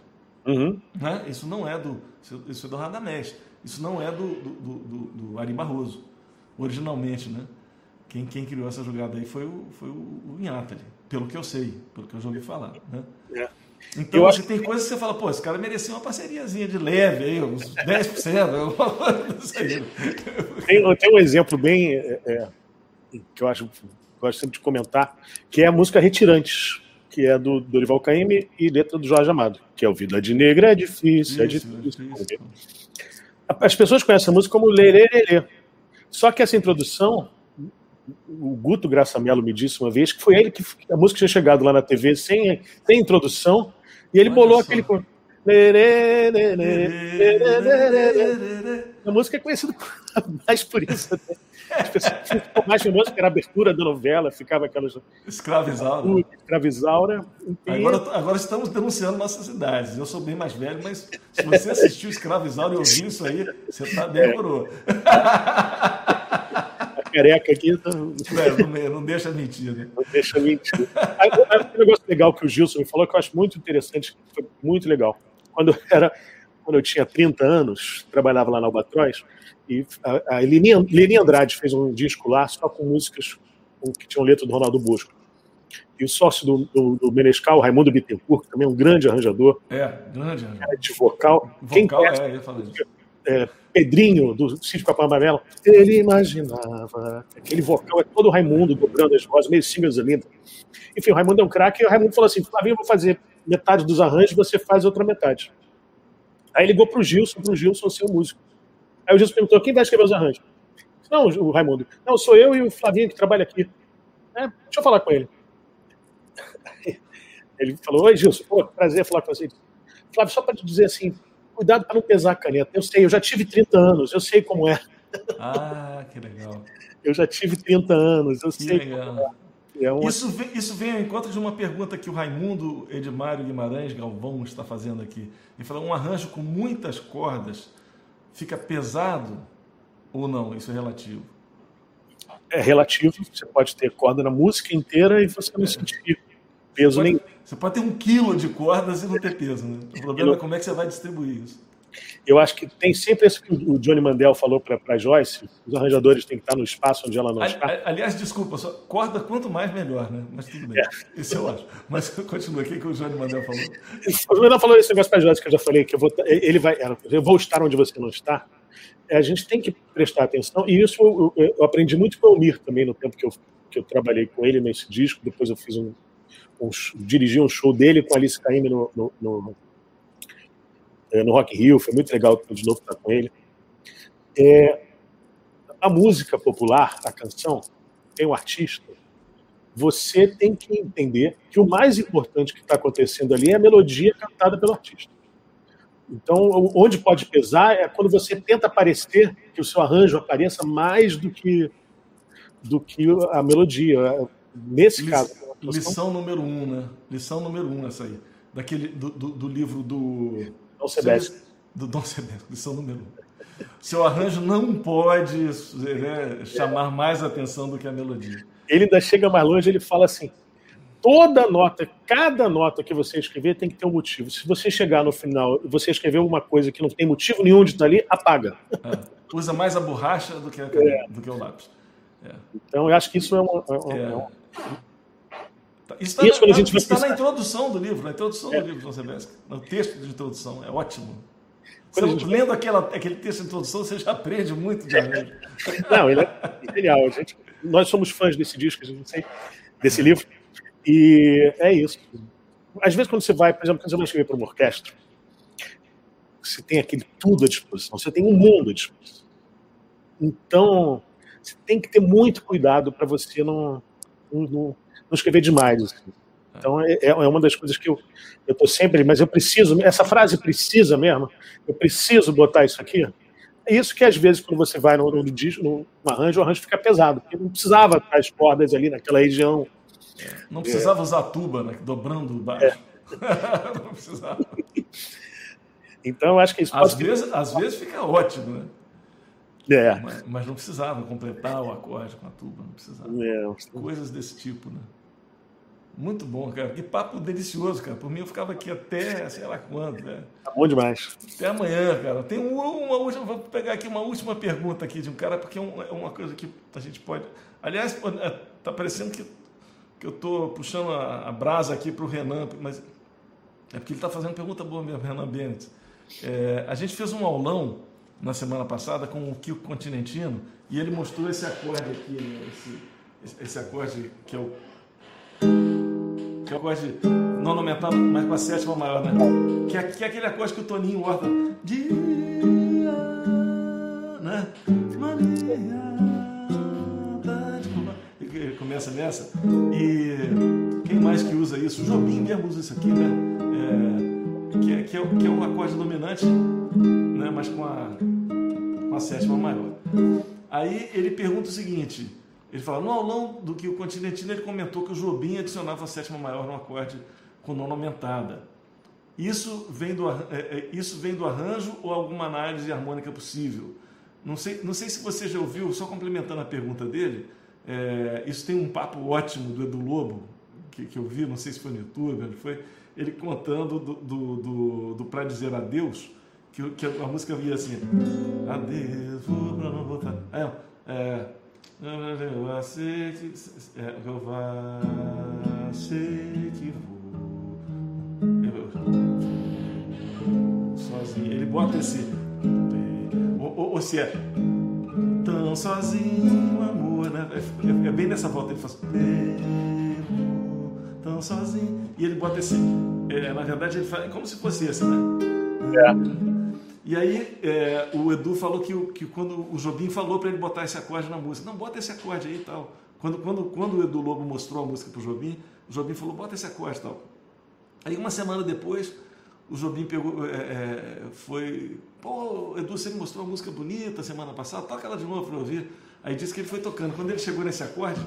Uhum. Né? Isso não é do. Isso é do Radamés. Isso não é do, do, do, do Ari Barroso, originalmente, né? Quem, quem criou essa jogada aí foi o, foi o, o Inhatali pelo que eu sei, pelo que eu já ouvi falar. Né? É. Então, eu acho tem que... coisas que você fala, pô, esse cara merecia uma parceriazinha de leve aí, uns 10%. tem, tem um exemplo bem é, é, que eu acho gosto sempre de comentar, que é a música Retirantes, que é do Dorival Caymmi e letra do Jorge Amado, que é o Vida de Negra é difícil, é é difícil. É difícil. As pessoas conhecem a música como Lererê. Só que essa introdução o Guto Graça Mello me disse uma vez que foi ele que a música tinha chegado lá na TV sem, sem introdução e ele Olha bolou só. aquele a música é conhecida mais por isso as pessoas ficam mais famosas que era a abertura da novela ficava aquelas escravizaura. Escravizaura. Agora, agora estamos denunciando nossas idades eu sou bem mais velho mas se você assistiu escravizaura e ouviu isso aí você está bem coroa careca aqui. Então... não, não, deixa mentir, né? Não deixa mentir. Aí, um negócio legal que o Gilson me falou que eu acho muito interessante, foi muito legal. Quando eu, era, quando eu tinha 30 anos, trabalhava lá na Albatroz, e a, a Leni Andrade fez um disco lá só com músicas que tinham letra do Ronaldo Bosco. E o sócio do, do, do Menescal, Raimundo Bittencourt, que também é um grande arranjador. É, grande arranjador. De vocal. vocal Quem é. É, Pedrinho, do Sítio Capão Amarelo, ele imaginava. Aquele vocal é todo o Raimundo dobrando as vozes, meio singles linda. Enfim, o Raimundo é um craque e o Raimundo falou assim: Flavinho, eu vou fazer metade dos arranjos, você faz outra metade. Aí ligou pro Gilson, pro Gilson ser o músico. Aí o Gilson perguntou: quem vai escrever os arranjos? Não, o Raimundo. Não, sou eu e o Flavinho que trabalha aqui. É, deixa eu falar com ele. Ele falou: Oi, Gilson, pô, prazer falar com você. Flávio, só para te dizer assim, cuidado para não pesar a caneta. Eu sei, eu já tive 30 anos, eu sei como é. Ah, que legal. Eu já tive 30 anos, eu que sei legal. como é. é uma... isso, vem, isso vem ao encontro de uma pergunta que o Raimundo Edmário Guimarães Galvão está fazendo aqui. Ele falou: um arranjo com muitas cordas fica pesado ou não? Isso é relativo. É relativo, você pode ter corda na música inteira e você não é. sentir peso pode, nenhum. Você pode ter um quilo de cordas e não ter peso, né? O problema é como é que você vai distribuir isso. Eu acho que tem sempre isso que o Johnny Mandel falou para Joyce: os arranjadores têm que estar no espaço onde ela não está. Aliás, desculpa, só, corda quanto mais melhor, né? Mas tudo bem. É. Isso eu acho. Mas continua aqui que o Johnny Mandel falou. O Mandel falou esse negócio para Joyce que eu já falei, que eu vou, ele vai, eu vou estar onde você não está. É, a gente tem que prestar atenção, e isso eu, eu aprendi muito com o Elmir também no tempo que eu, que eu trabalhei com ele nesse disco. Depois eu fiz um, um, dirigi um show dele com Alice Caymmi no, no, no, no, Rock Rio, foi muito legal de novo estar com ele. É, a música popular, a canção, tem o artista, você tem que entender que o mais importante que está acontecendo ali é a melodia cantada pelo artista. Então, onde pode pesar é quando você tenta parecer que o seu arranjo apareça mais do que do que a melodia. Nesse caso. Lição número um, né? Lição número um essa aí. Daquele, do, do, do livro do... Dom Sebastião. Do Dom Sebastião, lição número um. Seu arranjo não pode né, chamar mais atenção do que a melodia. Ele ainda chega mais longe, ele fala assim, toda nota, cada nota que você escrever tem que ter um motivo. Se você chegar no final e você escrever uma coisa que não tem motivo nenhum de estar ali, apaga. É. Usa mais a borracha do que, a, é. do que o lápis. É. Então, eu acho que isso é uma. É uma, é. uma... Isso está, isso, na, isso está na introdução do livro, na introdução do livro, João Sebesque, no texto de introdução, é ótimo. Você, gente... Lendo aquela, aquele texto de introdução, você já aprende muito de arranjo. Não, ele é genial. Gente, nós somos fãs desse disco, gente não sei, desse livro, e é isso. Às vezes, quando você vai, por exemplo, quando você vai escrever para uma orquestra, você tem aquele tudo à disposição, você tem um mundo à disposição. Então, você tem que ter muito cuidado para você não, não, não, escrever demais. Assim. Então, é, é, uma das coisas que eu estou sempre, mas eu preciso, essa frase precisa mesmo, eu preciso botar isso aqui. É isso que às vezes, quando você vai no, no, no, no arranjo, o arranjo fica pesado, porque não precisava as cordas ali naquela região. Não precisava é. usar tuba, né? dobrando baixo. É. não precisava. Então, eu acho que isso às vezes, Às vezes fica ótimo, né? É. Mas, mas, não precisava completar o acorde com a tuba, não precisava. É. Coisas desse tipo, né? Muito bom, cara. Que papo delicioso, cara. Por mim eu ficava aqui até sei lá quando, né? Tá bom demais. Até amanhã, cara. Tem uma, última. Vou pegar aqui uma última pergunta aqui de um cara, porque é, é uma coisa que a gente pode. Aliás, é, tá parecendo que, que eu tô puxando a, a brasa aqui para o Renan, mas é porque ele está fazendo pergunta boa mesmo, Renan Bennett. É, a gente fez um aulão na semana passada com o Kiko Continentino e ele mostrou esse acorde aqui, né? esse, esse acorde que é o que é o acorde nono aumentar, mas com a sétima maior, né? Que é, que é aquele acorde que o Toninho Horta dia, né? Maria, começa nessa e quem mais que usa isso? O Jobim mesmo usa isso aqui, né? É, que, é, que, é, que é um acorde dominante, né? Mas com a uma sétima maior. Aí ele pergunta o seguinte: ele fala, no aulão do que o Continentino, ele comentou que o Jobim adicionava a sétima maior no acorde com nona aumentada. Isso vem, do, é, é, isso vem do arranjo ou alguma análise harmônica possível? Não sei, não sei se você já ouviu, só complementando a pergunta dele, é, isso tem um papo ótimo do Edu Lobo, que, que eu vi, não sei se foi no YouTube, onde foi, ele contando do, do, do, do Pra Dizer Adeus, que, que a música via assim: Adeus, vou pra não voltar. Aí, ó, é. Eu sei que. É, eu que vou. sozinho. Ele bota esse. Ou, ou, ou se é. Tão sozinho, amor, né? É, é bem nessa volta. Ele faz. Tão sozinho. E ele bota esse. É, na verdade, ele faz. Como se fosse esse, né? É. E aí é, o Edu falou que, que quando o Jobim falou para ele botar esse acorde na música, não, bota esse acorde aí e tal. Quando, quando, quando o Edu Lobo mostrou a música para o Jobim, o Jobim falou, bota esse acorde e tal. Aí uma semana depois, o Jobim pegou, é, é, foi, pô, Edu, você me mostrou uma música bonita semana passada, toca ela de novo para ouvir. Aí disse que ele foi tocando. Quando ele chegou nesse acorde,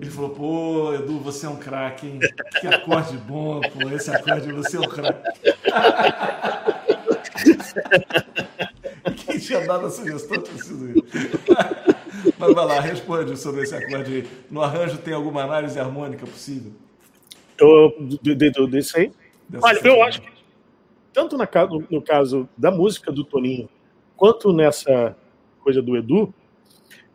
ele falou, pô, Edu, você é um craque, hein? Que acorde bom, pô, esse acorde, você é um craque. Quem tinha dado a sugestão tinha sido ele. Mas vai lá, responde sobre esse acorde aí. No arranjo tem alguma análise harmônica possível? Eu, de, de, desse aí? Dessa Olha, eu acho que tanto na, no, no caso da música do Toninho, quanto nessa coisa do Edu,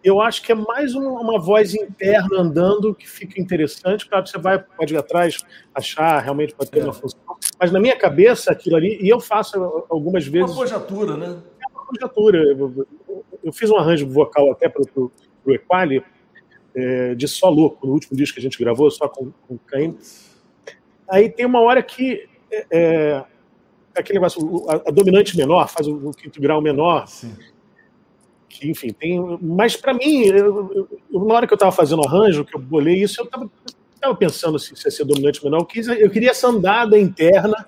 eu acho que é mais uma, uma, voz interna andando que fica interessante. Claro, você vai, pode ir atrás, achar, realmente pode ter é. uma função. Mas na minha cabeça, aquilo ali, e eu faço algumas vezes. Uma projatura, né? É uma projatura. Eu, eu, fiz um arranjo vocal até para o Equali, é, de só louco, no último disco que a gente gravou, só com, com o Caim. Aí tem uma hora que. É, é aquele negócio, a, a, dominante menor faz o, o quinto grau menor. Sim enfim, tem. Mas para mim, eu, eu, na hora que eu estava fazendo o arranjo, que eu bolei isso, eu estava pensando assim, se ia ser dominante menor. Eu, quis, eu queria essa andada interna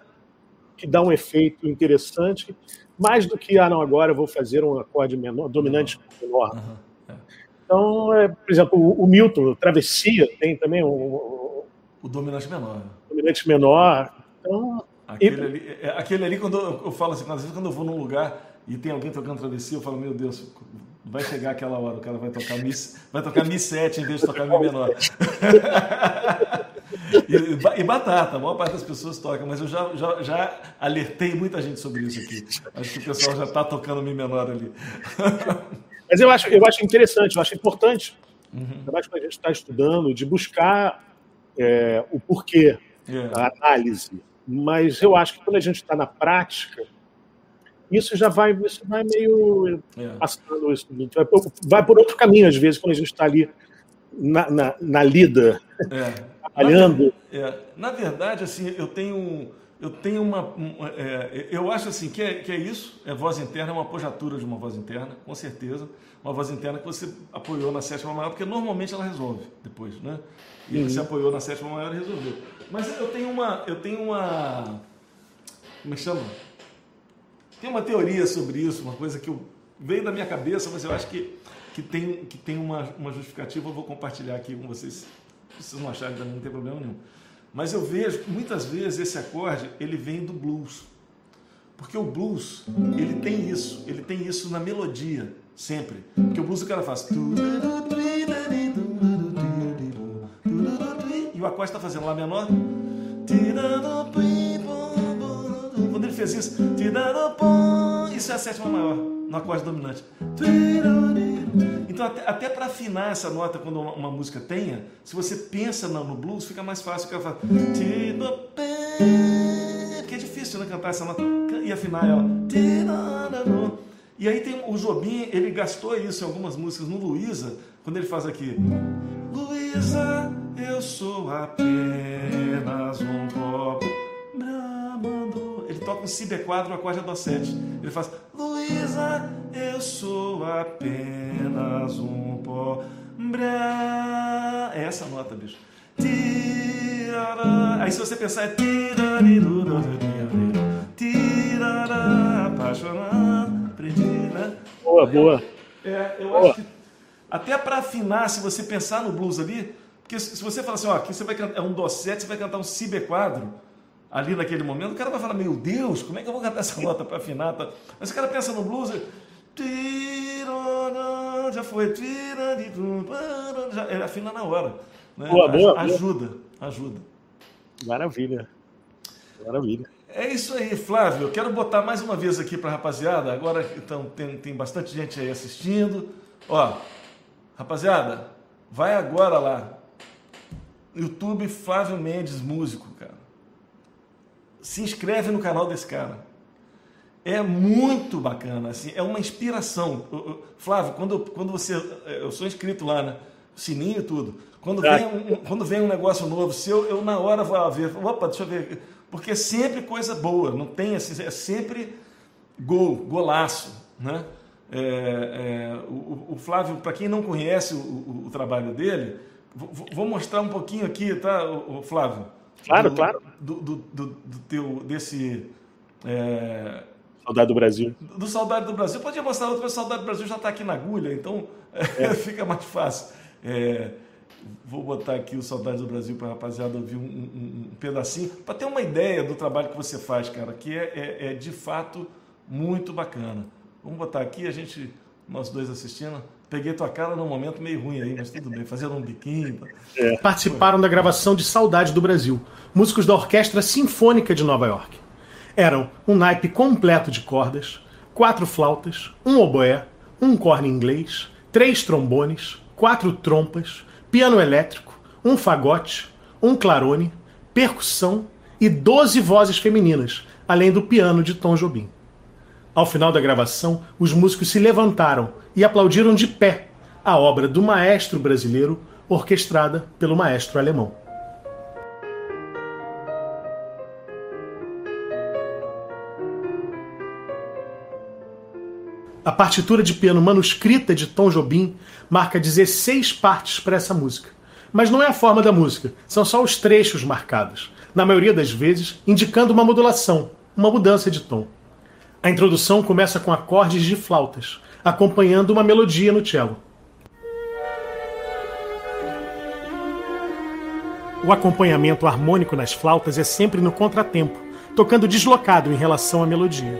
que dá um efeito interessante, mais do que, ah, não, agora eu vou fazer um acorde menor, dominante menor. Uhum. Então, é, por exemplo, o, o Milton, Travessia, tem também o. O dominante menor. Dominante menor. Então, aquele, e... ali, é, aquele ali, quando eu, eu falo assim, às vezes quando eu vou num lugar e tem alguém tocando travessia, eu falo, meu Deus, vai chegar aquela hora, o cara vai tocar Mi, vai tocar Mi 7 em vez de tocar Mi menor. e, e, batata, a maior parte das pessoas toca, mas eu já, já, já alertei muita gente sobre isso aqui. Acho que o pessoal já está tocando Mi menor ali. mas eu acho, eu acho interessante, eu acho importante, uhum. ainda mais quando a gente está estudando, de buscar é, o porquê, yeah. É. a análise. Mas eu acho que quando a gente está na prática, isso já vai, isso vai meio é. passando, isso, vai por outro caminho, às vezes, quando a gente está ali na, na, na, lida, é. trabalhando. É. na, verdade, assim, eu tenho, eu tenho uma. É, eu acho assim que é, que é isso, é voz interna, é uma apojatura de uma voz interna, com certeza. Uma voz interna que você apoiou na sétima maior, porque normalmente ela resolve depois, né? E uhum. você apoiou na sétima maior e resolveu. Mas eu tenho uma. Eu tenho uma. Como é que chama? Tem uma teoria sobre isso, uma coisa que eu, veio da minha cabeça, mas eu acho que, que tem, que tem uma, uma justificativa, eu vou compartilhar aqui com vocês. Se vocês não acharem, não tem problema nenhum. Mas eu vejo que muitas vezes esse acorde ele vem do blues. Porque o blues, ele tem isso, ele tem isso na melodia, sempre. Porque o blues o cara faz. E o acorde está fazendo Lá menor fez isso. Isso é a sétima maior, no acorde dominante. Então, até, até para afinar essa nota quando uma, uma, música tenha, se você pensa no, no blues, fica mais fácil. Fica fácil. Porque é difícil né, cantar essa nota e afinar ela. E aí tem o Jobim, ele gastou isso em algumas músicas no Luísa, quando ele faz aqui. Luísa, eu sou apenas um copo toca um si B4 no acorde Dó 7. Ele faz Luísa, eu sou apenas um pó. É essa nota, bicho. Aí se você pensar é apaixonado, aprendi, né? Boa, boa. É, eu boa. acho que até para afinar, se você pensar no blues ali, porque se você falar assim, ó, aqui você vai cantar é um dó 7, você vai cantar um si B4, ali naquele momento, o cara vai falar, meu Deus, como é que eu vou cantar essa nota para afinar? Mas o cara pensa no blues, já foi, já, ele afina na hora. Né? Boa, boa, ajuda, boa. ajuda. Maravilha, maravilha. É isso aí, Flávio. Eu quero botar mais uma vez aqui para a rapaziada. Agora então, tem, tem bastante gente aí assistindo. Ó, rapaziada, vai agora lá. YouTube Flávio Mendes, músico, cara se inscreve no canal desse cara. É muito bacana, assim, é uma inspiração. Flávio, quando, quando você. Eu sou inscrito lá, né? Sininho e tudo. Quando vem um, quando vem um negócio novo seu, eu na hora vou ver. Opa, deixa eu ver. Porque é sempre coisa boa, não tem assim, é sempre gol, golaço, né? É, é, o, o, Flávio, para quem não conhece o, o, o trabalho dele, vou, vou, mostrar um pouquinho aqui, tá, o, Flávio? Claro, do, claro. Do, do, do, teu, desse... É... Saudade do Brasil. Do Saudade do Brasil. Podia mostrar outro, mas Saudade do Brasil já está aqui na agulha, então é. fica mais fácil. É, vou botar aqui o Saudade do Brasil para a rapaziada ouvir um, um, um pedacinho, para ter uma ideia do trabalho que você faz, cara, que é, é, é de fato muito bacana. Vamos botar aqui, a gente, nós dois assistindo. Peguei tua cara num momento meio ruim aí, mas tudo bem, fazendo um biquinho. É. Participaram da gravação de Saudade do Brasil, músicos da Orquestra Sinfônica de Nova York. Eram um naipe completo de cordas, quatro flautas, um oboé, um corne inglês, três trombones, quatro trompas, piano elétrico, um fagote, um clarone, percussão e doze vozes femininas, além do piano de Tom Jobim. Ao final da gravação, os músicos se levantaram e aplaudiram de pé a obra do maestro brasileiro orquestrada pelo maestro alemão. A partitura de piano manuscrita de Tom Jobim marca 16 partes para essa música. Mas não é a forma da música, são só os trechos marcados, na maioria das vezes indicando uma modulação, uma mudança de tom. A introdução começa com acordes de flautas, acompanhando uma melodia no cello. O acompanhamento harmônico nas flautas é sempre no contratempo, tocando deslocado em relação à melodia.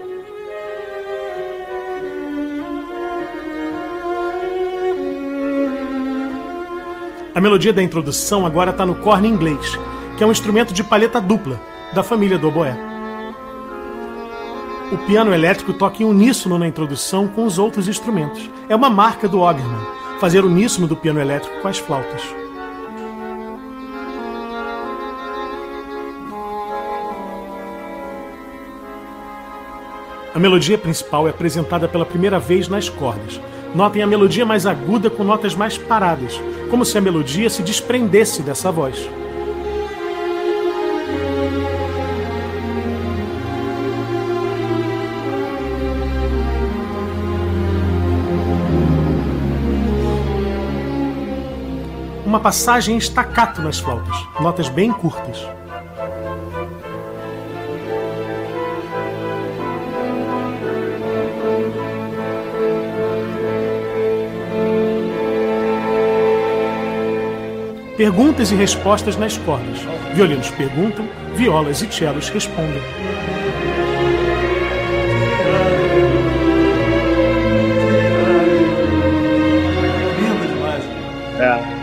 A melodia da introdução agora está no corne inglês, que é um instrumento de palheta dupla, da família do oboé. O piano elétrico toca em uníssono na introdução com os outros instrumentos. É uma marca do Ogerman, fazer uníssono do piano elétrico com as flautas. A melodia principal é apresentada pela primeira vez nas cordas. Notem a melodia mais aguda com notas mais paradas, como se a melodia se desprendesse dessa voz. Passagem estacato nas flautas, notas bem curtas. Perguntas e respostas nas cordas. Violinos perguntam, violas e cellos respondem.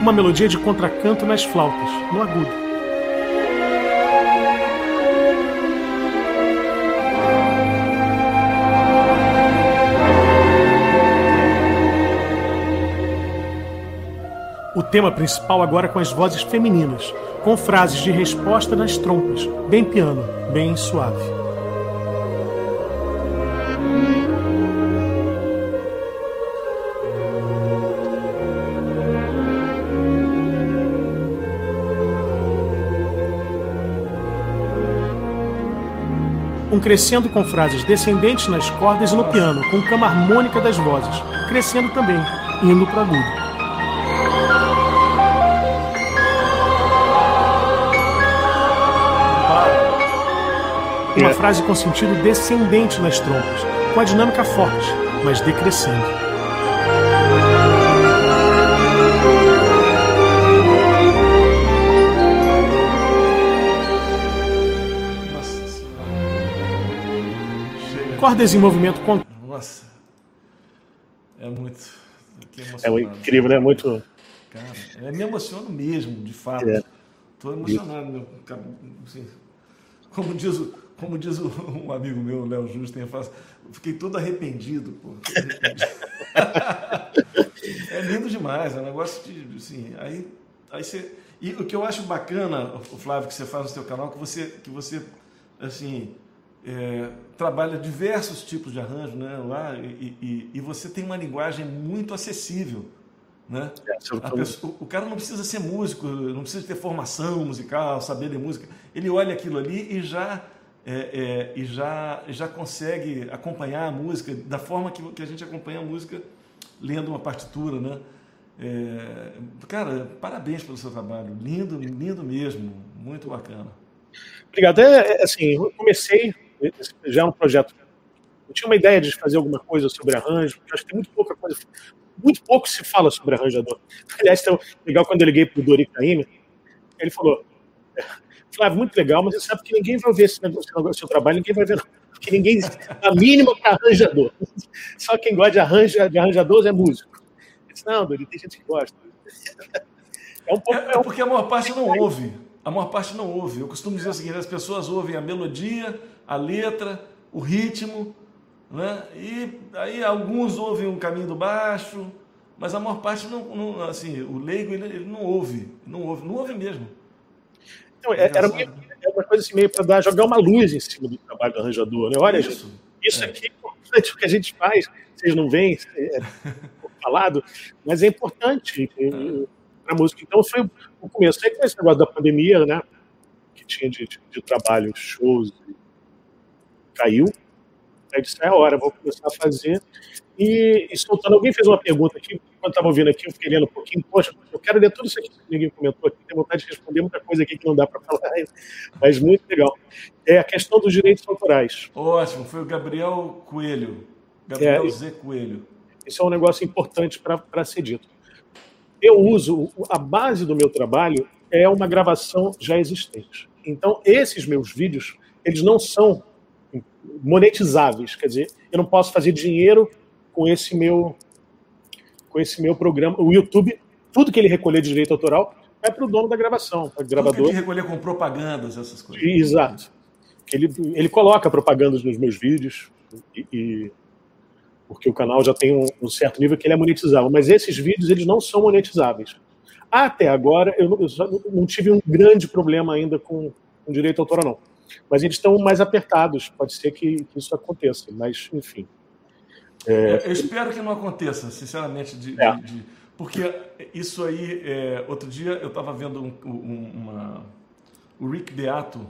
Uma melodia de contracanto nas flautas, no agudo. O tema principal agora com as vozes femininas, com frases de resposta nas trompas, bem piano, bem suave. Um crescendo com frases descendentes nas cordas e no piano, com cama harmônica das vozes, crescendo também, indo para agudo. Uma frase com sentido descendente nas trompas, com a dinâmica forte, mas decrescendo. Cordas em movimento com. Nossa. É muito. É incrível, né? Muito. Cara, eu me emociono mesmo, de fato. Estou é. emocionado, meu. Assim, como diz o como diz um amigo meu, Léo Justo, eu fiquei todo arrependido. Pô, é lindo demais, é um negócio de. Assim, aí, aí você. E o que eu acho bacana, o Flávio, que você faz no seu canal, que você, que você assim, é, trabalha diversos tipos de arranjo né, lá, e, e, e você tem uma linguagem muito acessível. Né? É, pessoa, o cara não precisa ser músico, não precisa ter formação musical, saber de música. Ele olha aquilo ali e já é, é, e já, já consegue acompanhar a música da forma que, que a gente acompanha a música lendo uma partitura, né? É, cara, parabéns pelo seu trabalho, lindo, lindo mesmo, muito bacana. Obrigado. É, é assim, eu comecei já um projeto. Eu tinha uma ideia de fazer alguma coisa sobre arranjo, porque acho que tem muito pouca coisa, muito pouco se fala sobre arranjador. Aliás, então, legal quando eu liguei para o Dori Caymmi, ele falou Flávio, muito legal, mas você sabe que ninguém vai ver esse negócio, seu trabalho, ninguém vai ver, porque ninguém, a mínima para arranjador. Só quem gosta de, arranja, de arranjadores é músico. disse, não, Dori, tem gente que gosta. É, um pouco, é, é porque a maior parte não ouve. A maior parte não ouve. Eu costumo dizer o seguinte: as pessoas ouvem a melodia, a letra, o ritmo, né? e aí alguns ouvem o caminho do baixo, mas a maior parte não, não assim, o leigo ele, ele não ouve, não ouve, não ouve mesmo. Então, é, era, meio, era uma coisa assim, meio para jogar uma luz em cima do trabalho do arranjador. Né? Olha, isso, gente, isso é. aqui é importante o que a gente faz. Vocês não veem, é, falado, mas é importante é. para a música. Então, foi o começo. Aí com esse negócio da pandemia, né? Que tinha de, de, de trabalho, shows, caiu. Aí disse, é hora, vou começar a fazer. E, e soltando, alguém fez uma pergunta aqui, quando estava ouvindo aqui, eu fiquei lendo um pouquinho, poxa, eu quero ler tudo isso aqui que ninguém comentou aqui, tenho vontade de responder muita coisa aqui que não dá para falar, mas muito legal. É a questão dos direitos autorais. Ótimo, foi o Gabriel Coelho, Gabriel é, Zé Coelho. Isso é um negócio importante para ser dito. Eu uso, a base do meu trabalho é uma gravação já existente. Então, esses meus vídeos, eles não são monetizáveis, quer dizer, eu não posso fazer dinheiro com esse meu com esse meu programa. O YouTube, tudo que ele recolher de direito autoral é para o dono da gravação, para o gravador. Tudo que ele recolher com propagandas, essas coisas. Exato. Ele, ele coloca propagandas nos meus vídeos e, e porque o canal já tem um, um, certo nível que ele é monetizável, mas esses vídeos eles não são monetizáveis. Até agora eu não, eu não tive um grande problema ainda com, com direito autoral não, mas eles estão mais apertados. Pode ser que, que isso aconteça, mas enfim. É... Eu espero que não aconteça, sinceramente, de, é. de, de... porque isso aí, é... outro dia eu estava vendo um, um, uma... o Rick Beato,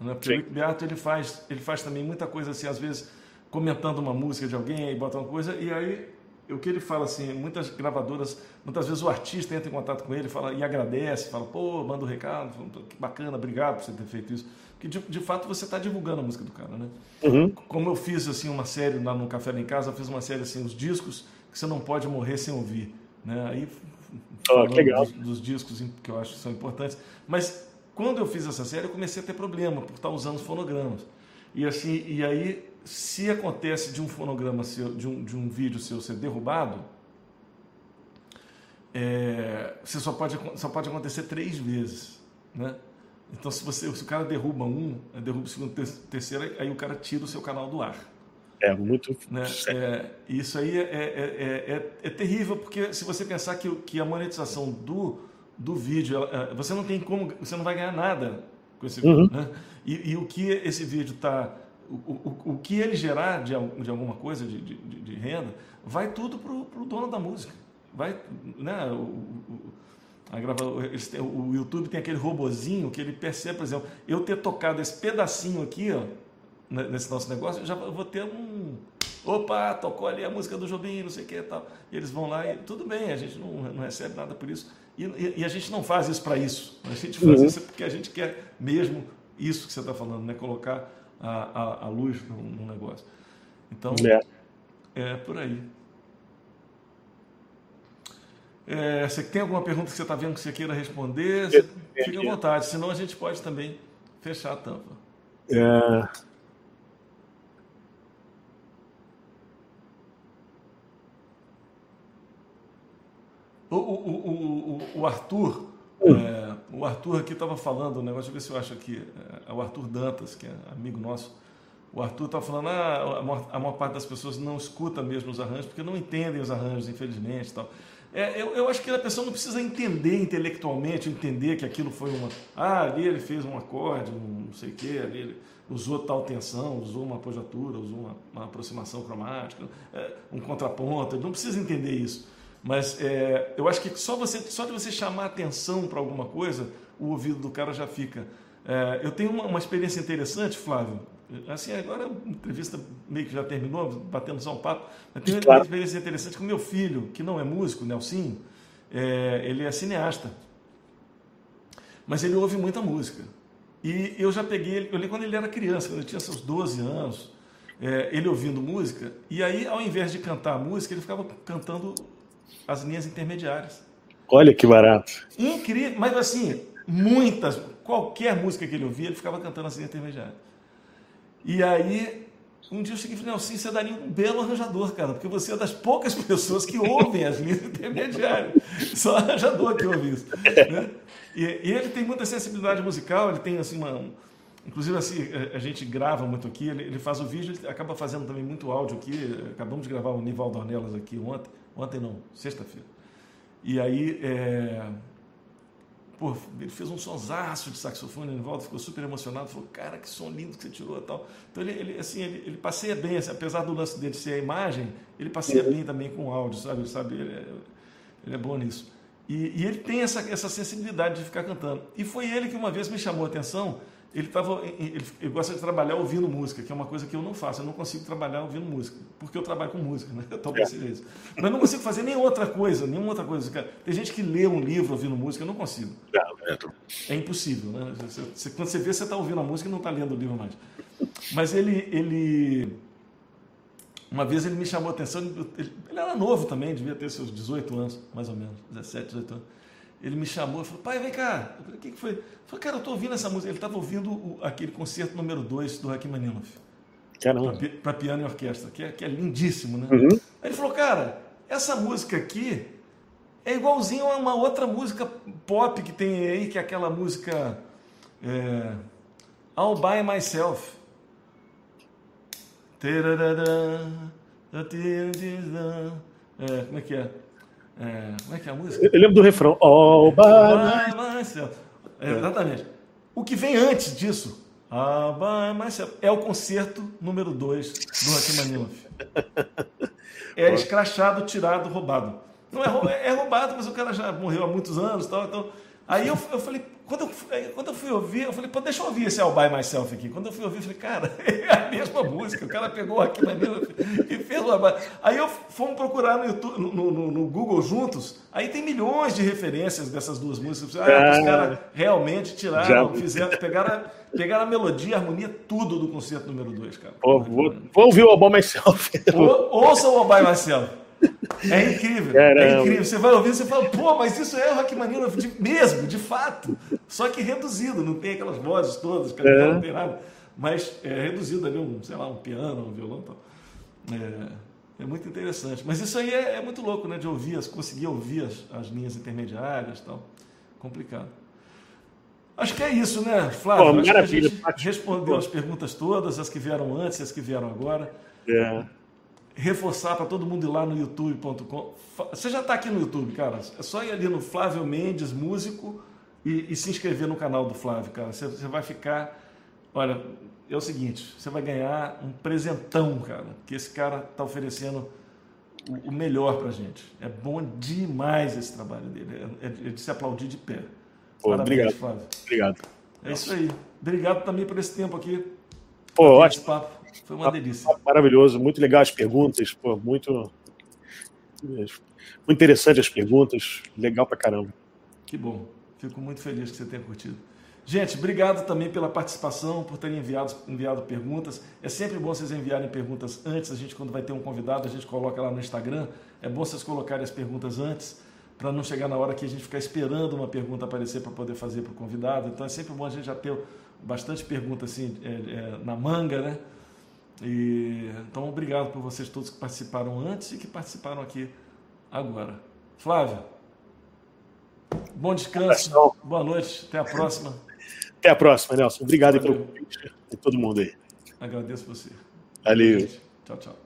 né? Porque Sim. o Rick Beato ele faz, ele faz também muita coisa assim, às vezes comentando uma música de alguém e bota uma coisa, e aí o que ele fala assim, muitas gravadoras, muitas vezes o artista entra em contato com ele fala, e agradece, fala, pô, manda um recado, que bacana, obrigado por você ter feito isso. Porque de, de fato você está divulgando a música do cara, né? Uhum. Como eu fiz assim uma série lá no Café lá em Casa, eu fiz uma série assim, os discos que você não pode morrer sem ouvir. Né? Aí oh, legal. Dos, dos, discos que eu acho que são importantes. Mas quando eu fiz essa série, eu comecei a ter problema por estar usando os fonogramas. E assim, e aí, se acontece de um fonograma seu, de um, de um vídeo seu ser derrubado, é, você só pode, só pode acontecer três vezes, né? Então, se, você, se o cara derruba um, derruba o segundo, terceiro, aí o cara tira o seu canal do ar. É muito. Né? É, isso aí é, é, é, é, terrível, porque se você pensar que, que a monetização do, do vídeo, ela, você não tem como, você não vai ganhar nada com esse vídeo. Uhum. Né? E, e, o que esse vídeo está. O, o, o que ele gerar de, de alguma coisa de, de, de renda, vai tudo para o dono da música. Vai, né? O, a têm, o YouTube tem aquele robozinho que ele percebe, por exemplo, eu ter tocado esse pedacinho aqui, ó, nesse nosso negócio, eu já vou ter um. Opa, tocou ali a música do Jobim, não sei o que e tal. E eles vão lá e tudo bem, a gente não, não recebe nada por isso. E, e, e a gente não faz isso para isso. A gente faz uhum. isso porque a gente quer mesmo isso que você está falando, né? Colocar a, a, a luz no, no, negócio. Então, é, é por aí. É, você tem alguma pergunta que você está vendo que você queira responder? Você, fique à vontade, senão a gente pode também fechar a tampa. É... O, o, o, o, Arthur, hum. é, o Arthur aqui estava falando um negócio, deixa eu ver se eu acho aqui. É, o Arthur Dantas, que é amigo nosso. O Arthur estava falando, ah, a, maior, a maior parte das pessoas não escuta mesmo os arranjos, porque não entendem os arranjos, infelizmente. Tal. É, eu, eu, acho que a pessoa não precisa entender intelectualmente, entender que aquilo foi uma. Ah, ali ele fez um acorde, um não sei o quê, ali ele usou tal tensão, usou uma apogiatura, usou uma, uma aproximação cromática, é, um contraponto. Ele não precisa entender isso. Mas é, eu acho que só, você, só de você chamar atenção para alguma coisa, o ouvido do cara já fica. É, eu tenho uma, uma experiência interessante, Flávio, Assim, agora a entrevista meio que já terminou, batendo só um papo. Mas tem uma experiência interessante com meu filho, que não é músico, Nelsinho, é, ele é cineasta. Mas ele ouve muita música. E eu já peguei ele, eu lembro quando ele era criança, quando ele tinha seus 12 anos, é, ele ouvindo música, e aí ao invés de cantar a música, ele ficava cantando as linhas intermediárias. Olha que barato. Incrível, mas assim, muitas, qualquer música que ele ouvia, ele ficava cantando as linhas intermediárias. E aí, um dia eu cheguei e falei, Nelson, você daria um belo arranjador, cara, porque você é das poucas pessoas que ouvem as linhas intermediárias. Só arranjador que ouve isso. Né? E, e, ele tem muita sensibilidade musical, ele tem assim uma. Inclusive, assim, a gente grava muito aqui, ele, ele faz o vídeo, ele acaba fazendo também muito áudio aqui. Acabamos de gravar o Nivaldo Ornelas aqui ontem, ontem não, sexta-feira. E aí, é, Pô, ele fez um sonsaço de saxofone, o volta ficou super emocionado, falou, cara, que som lindo que você tirou e tal. Então ele, ele assim, ele, ele, passeia bem, assim, apesar do lance dele ser a imagem, ele passeia bem também com o áudio, sabe? sabe? Ele, é, ele é bom nisso. E, e, ele tem essa, essa sensibilidade de ficar cantando. E foi ele que uma vez me chamou a atenção, ele, tava, ele, ele, gosta de trabalhar ouvindo música, que é uma coisa que eu não faço. Eu não consigo trabalhar ouvindo música, porque eu trabalho com música, né? Talvez seja isso. Mas eu não consigo fazer nenhuma outra coisa, nenhuma outra coisa. Tem gente que lê um livro ouvindo música, eu não consigo. É impossível, né? Você, quando você vê, você está ouvindo a música e não está lendo o livro mais. Mas ele, ele... Uma vez ele me chamou a atenção, ele, ele era novo também, devia ter seus 18 anos, mais ou menos, 17, 18 anos ele me chamou e falou, pai, vem cá. Eu falei, o que, que foi? Falou, cara, eu estou ouvindo essa música. Ele estava ouvindo o, aquele concerto número 2 do Rachmaninoff. Para piano e orquestra, que é, que é lindíssimo, né? Uhum. Aí ele falou, cara, essa música aqui é igualzinho a uma outra música pop que tem aí, que é aquela música é, All By Myself. É, como é que é? É, como é que é a música? Eu lembro do refrão. All by myself. É, exatamente. O que vem antes disso, All by myself, é o concerto número 2 do Rachmaninoff. É escrachado, tirado, roubado. Não é, é roubado, mas o cara já morreu há muitos anos. Tal, então, aí eu, eu falei, quando eu, quando eu fui ouvir, eu falei, pô, deixa eu ouvir esse All By Myself aqui. Quando eu fui ouvir, eu falei, cara, é a mesma música. O cara pegou aqui na mesma e fez o All Aí eu fomos procurar no, YouTube, no, no, no, Google juntos, aí tem milhões de referências dessas duas músicas. Ah, os caras realmente tiraram, já. fizeram, pegaram, pegaram a melodia, a harmonia, tudo do concerto número 2, cara. Pô, vou, vou, ouvir o All By Myself. Ou, ouça o All By Myself. É incrível, Caramba. é incrível. Você vai ouvir e você fala, pô, mas isso é o Rachmaninoff de, mesmo, de fato. Só que reduzido, não tem aquelas vozes todas, é. não tem nada. Mas é reduzido ali, um, sei lá, um piano, um violão. Tal. É, é muito interessante. Mas isso aí é, é, muito louco, né? De ouvir, as, conseguir ouvir as, as linhas intermediárias e tal. Complicado. Acho que é isso, né, Flávio? Pô, Acho maravilha. que a gente respondeu as perguntas todas, as que vieram antes, as que vieram agora. É reforçar para todo mundo ir lá no youtube.com. Você já está aqui no YouTube, cara. É só ir ali no Flávio Mendes, músico, e, e se inscrever no canal do Flávio, cara. Você, você, vai ficar. Olha, é o seguinte: você vai ganhar um presentão, cara, que esse cara está oferecendo o, o melhor para gente. É bom demais esse trabalho dele. É, é, é de se aplaudir de pé. Pô, Parabéns, obrigado. Flávio. Obrigado. É isso aí. Obrigado também por esse tempo aqui. Pô, ótimo. Papo. Foi uma delícia. Maravilhoso, muito legal as perguntas, pô, muito, muito interessante as perguntas, legal pra caramba. Que bom, fico muito feliz que você tenha curtido. Gente, obrigado também pela participação, por terem enviado, enviado perguntas. É sempre bom vocês enviarem perguntas antes. A gente, quando vai ter um convidado, a gente coloca lá no Instagram. É bom vocês colocarem as perguntas antes, para não chegar na hora que a gente ficar esperando uma pergunta aparecer para poder fazer para o convidado. Então é sempre bom a gente já ter bastante pergunta assim é, é, na manga, né? E, então, obrigado por vocês todos que participaram antes e que participaram aqui agora. Flávio, bom descanso, boa noite, até a próxima. Até a próxima, Nelson. Obrigado pelo convite de todo mundo aí. Agradeço você. Valeu. Tchau, tchau.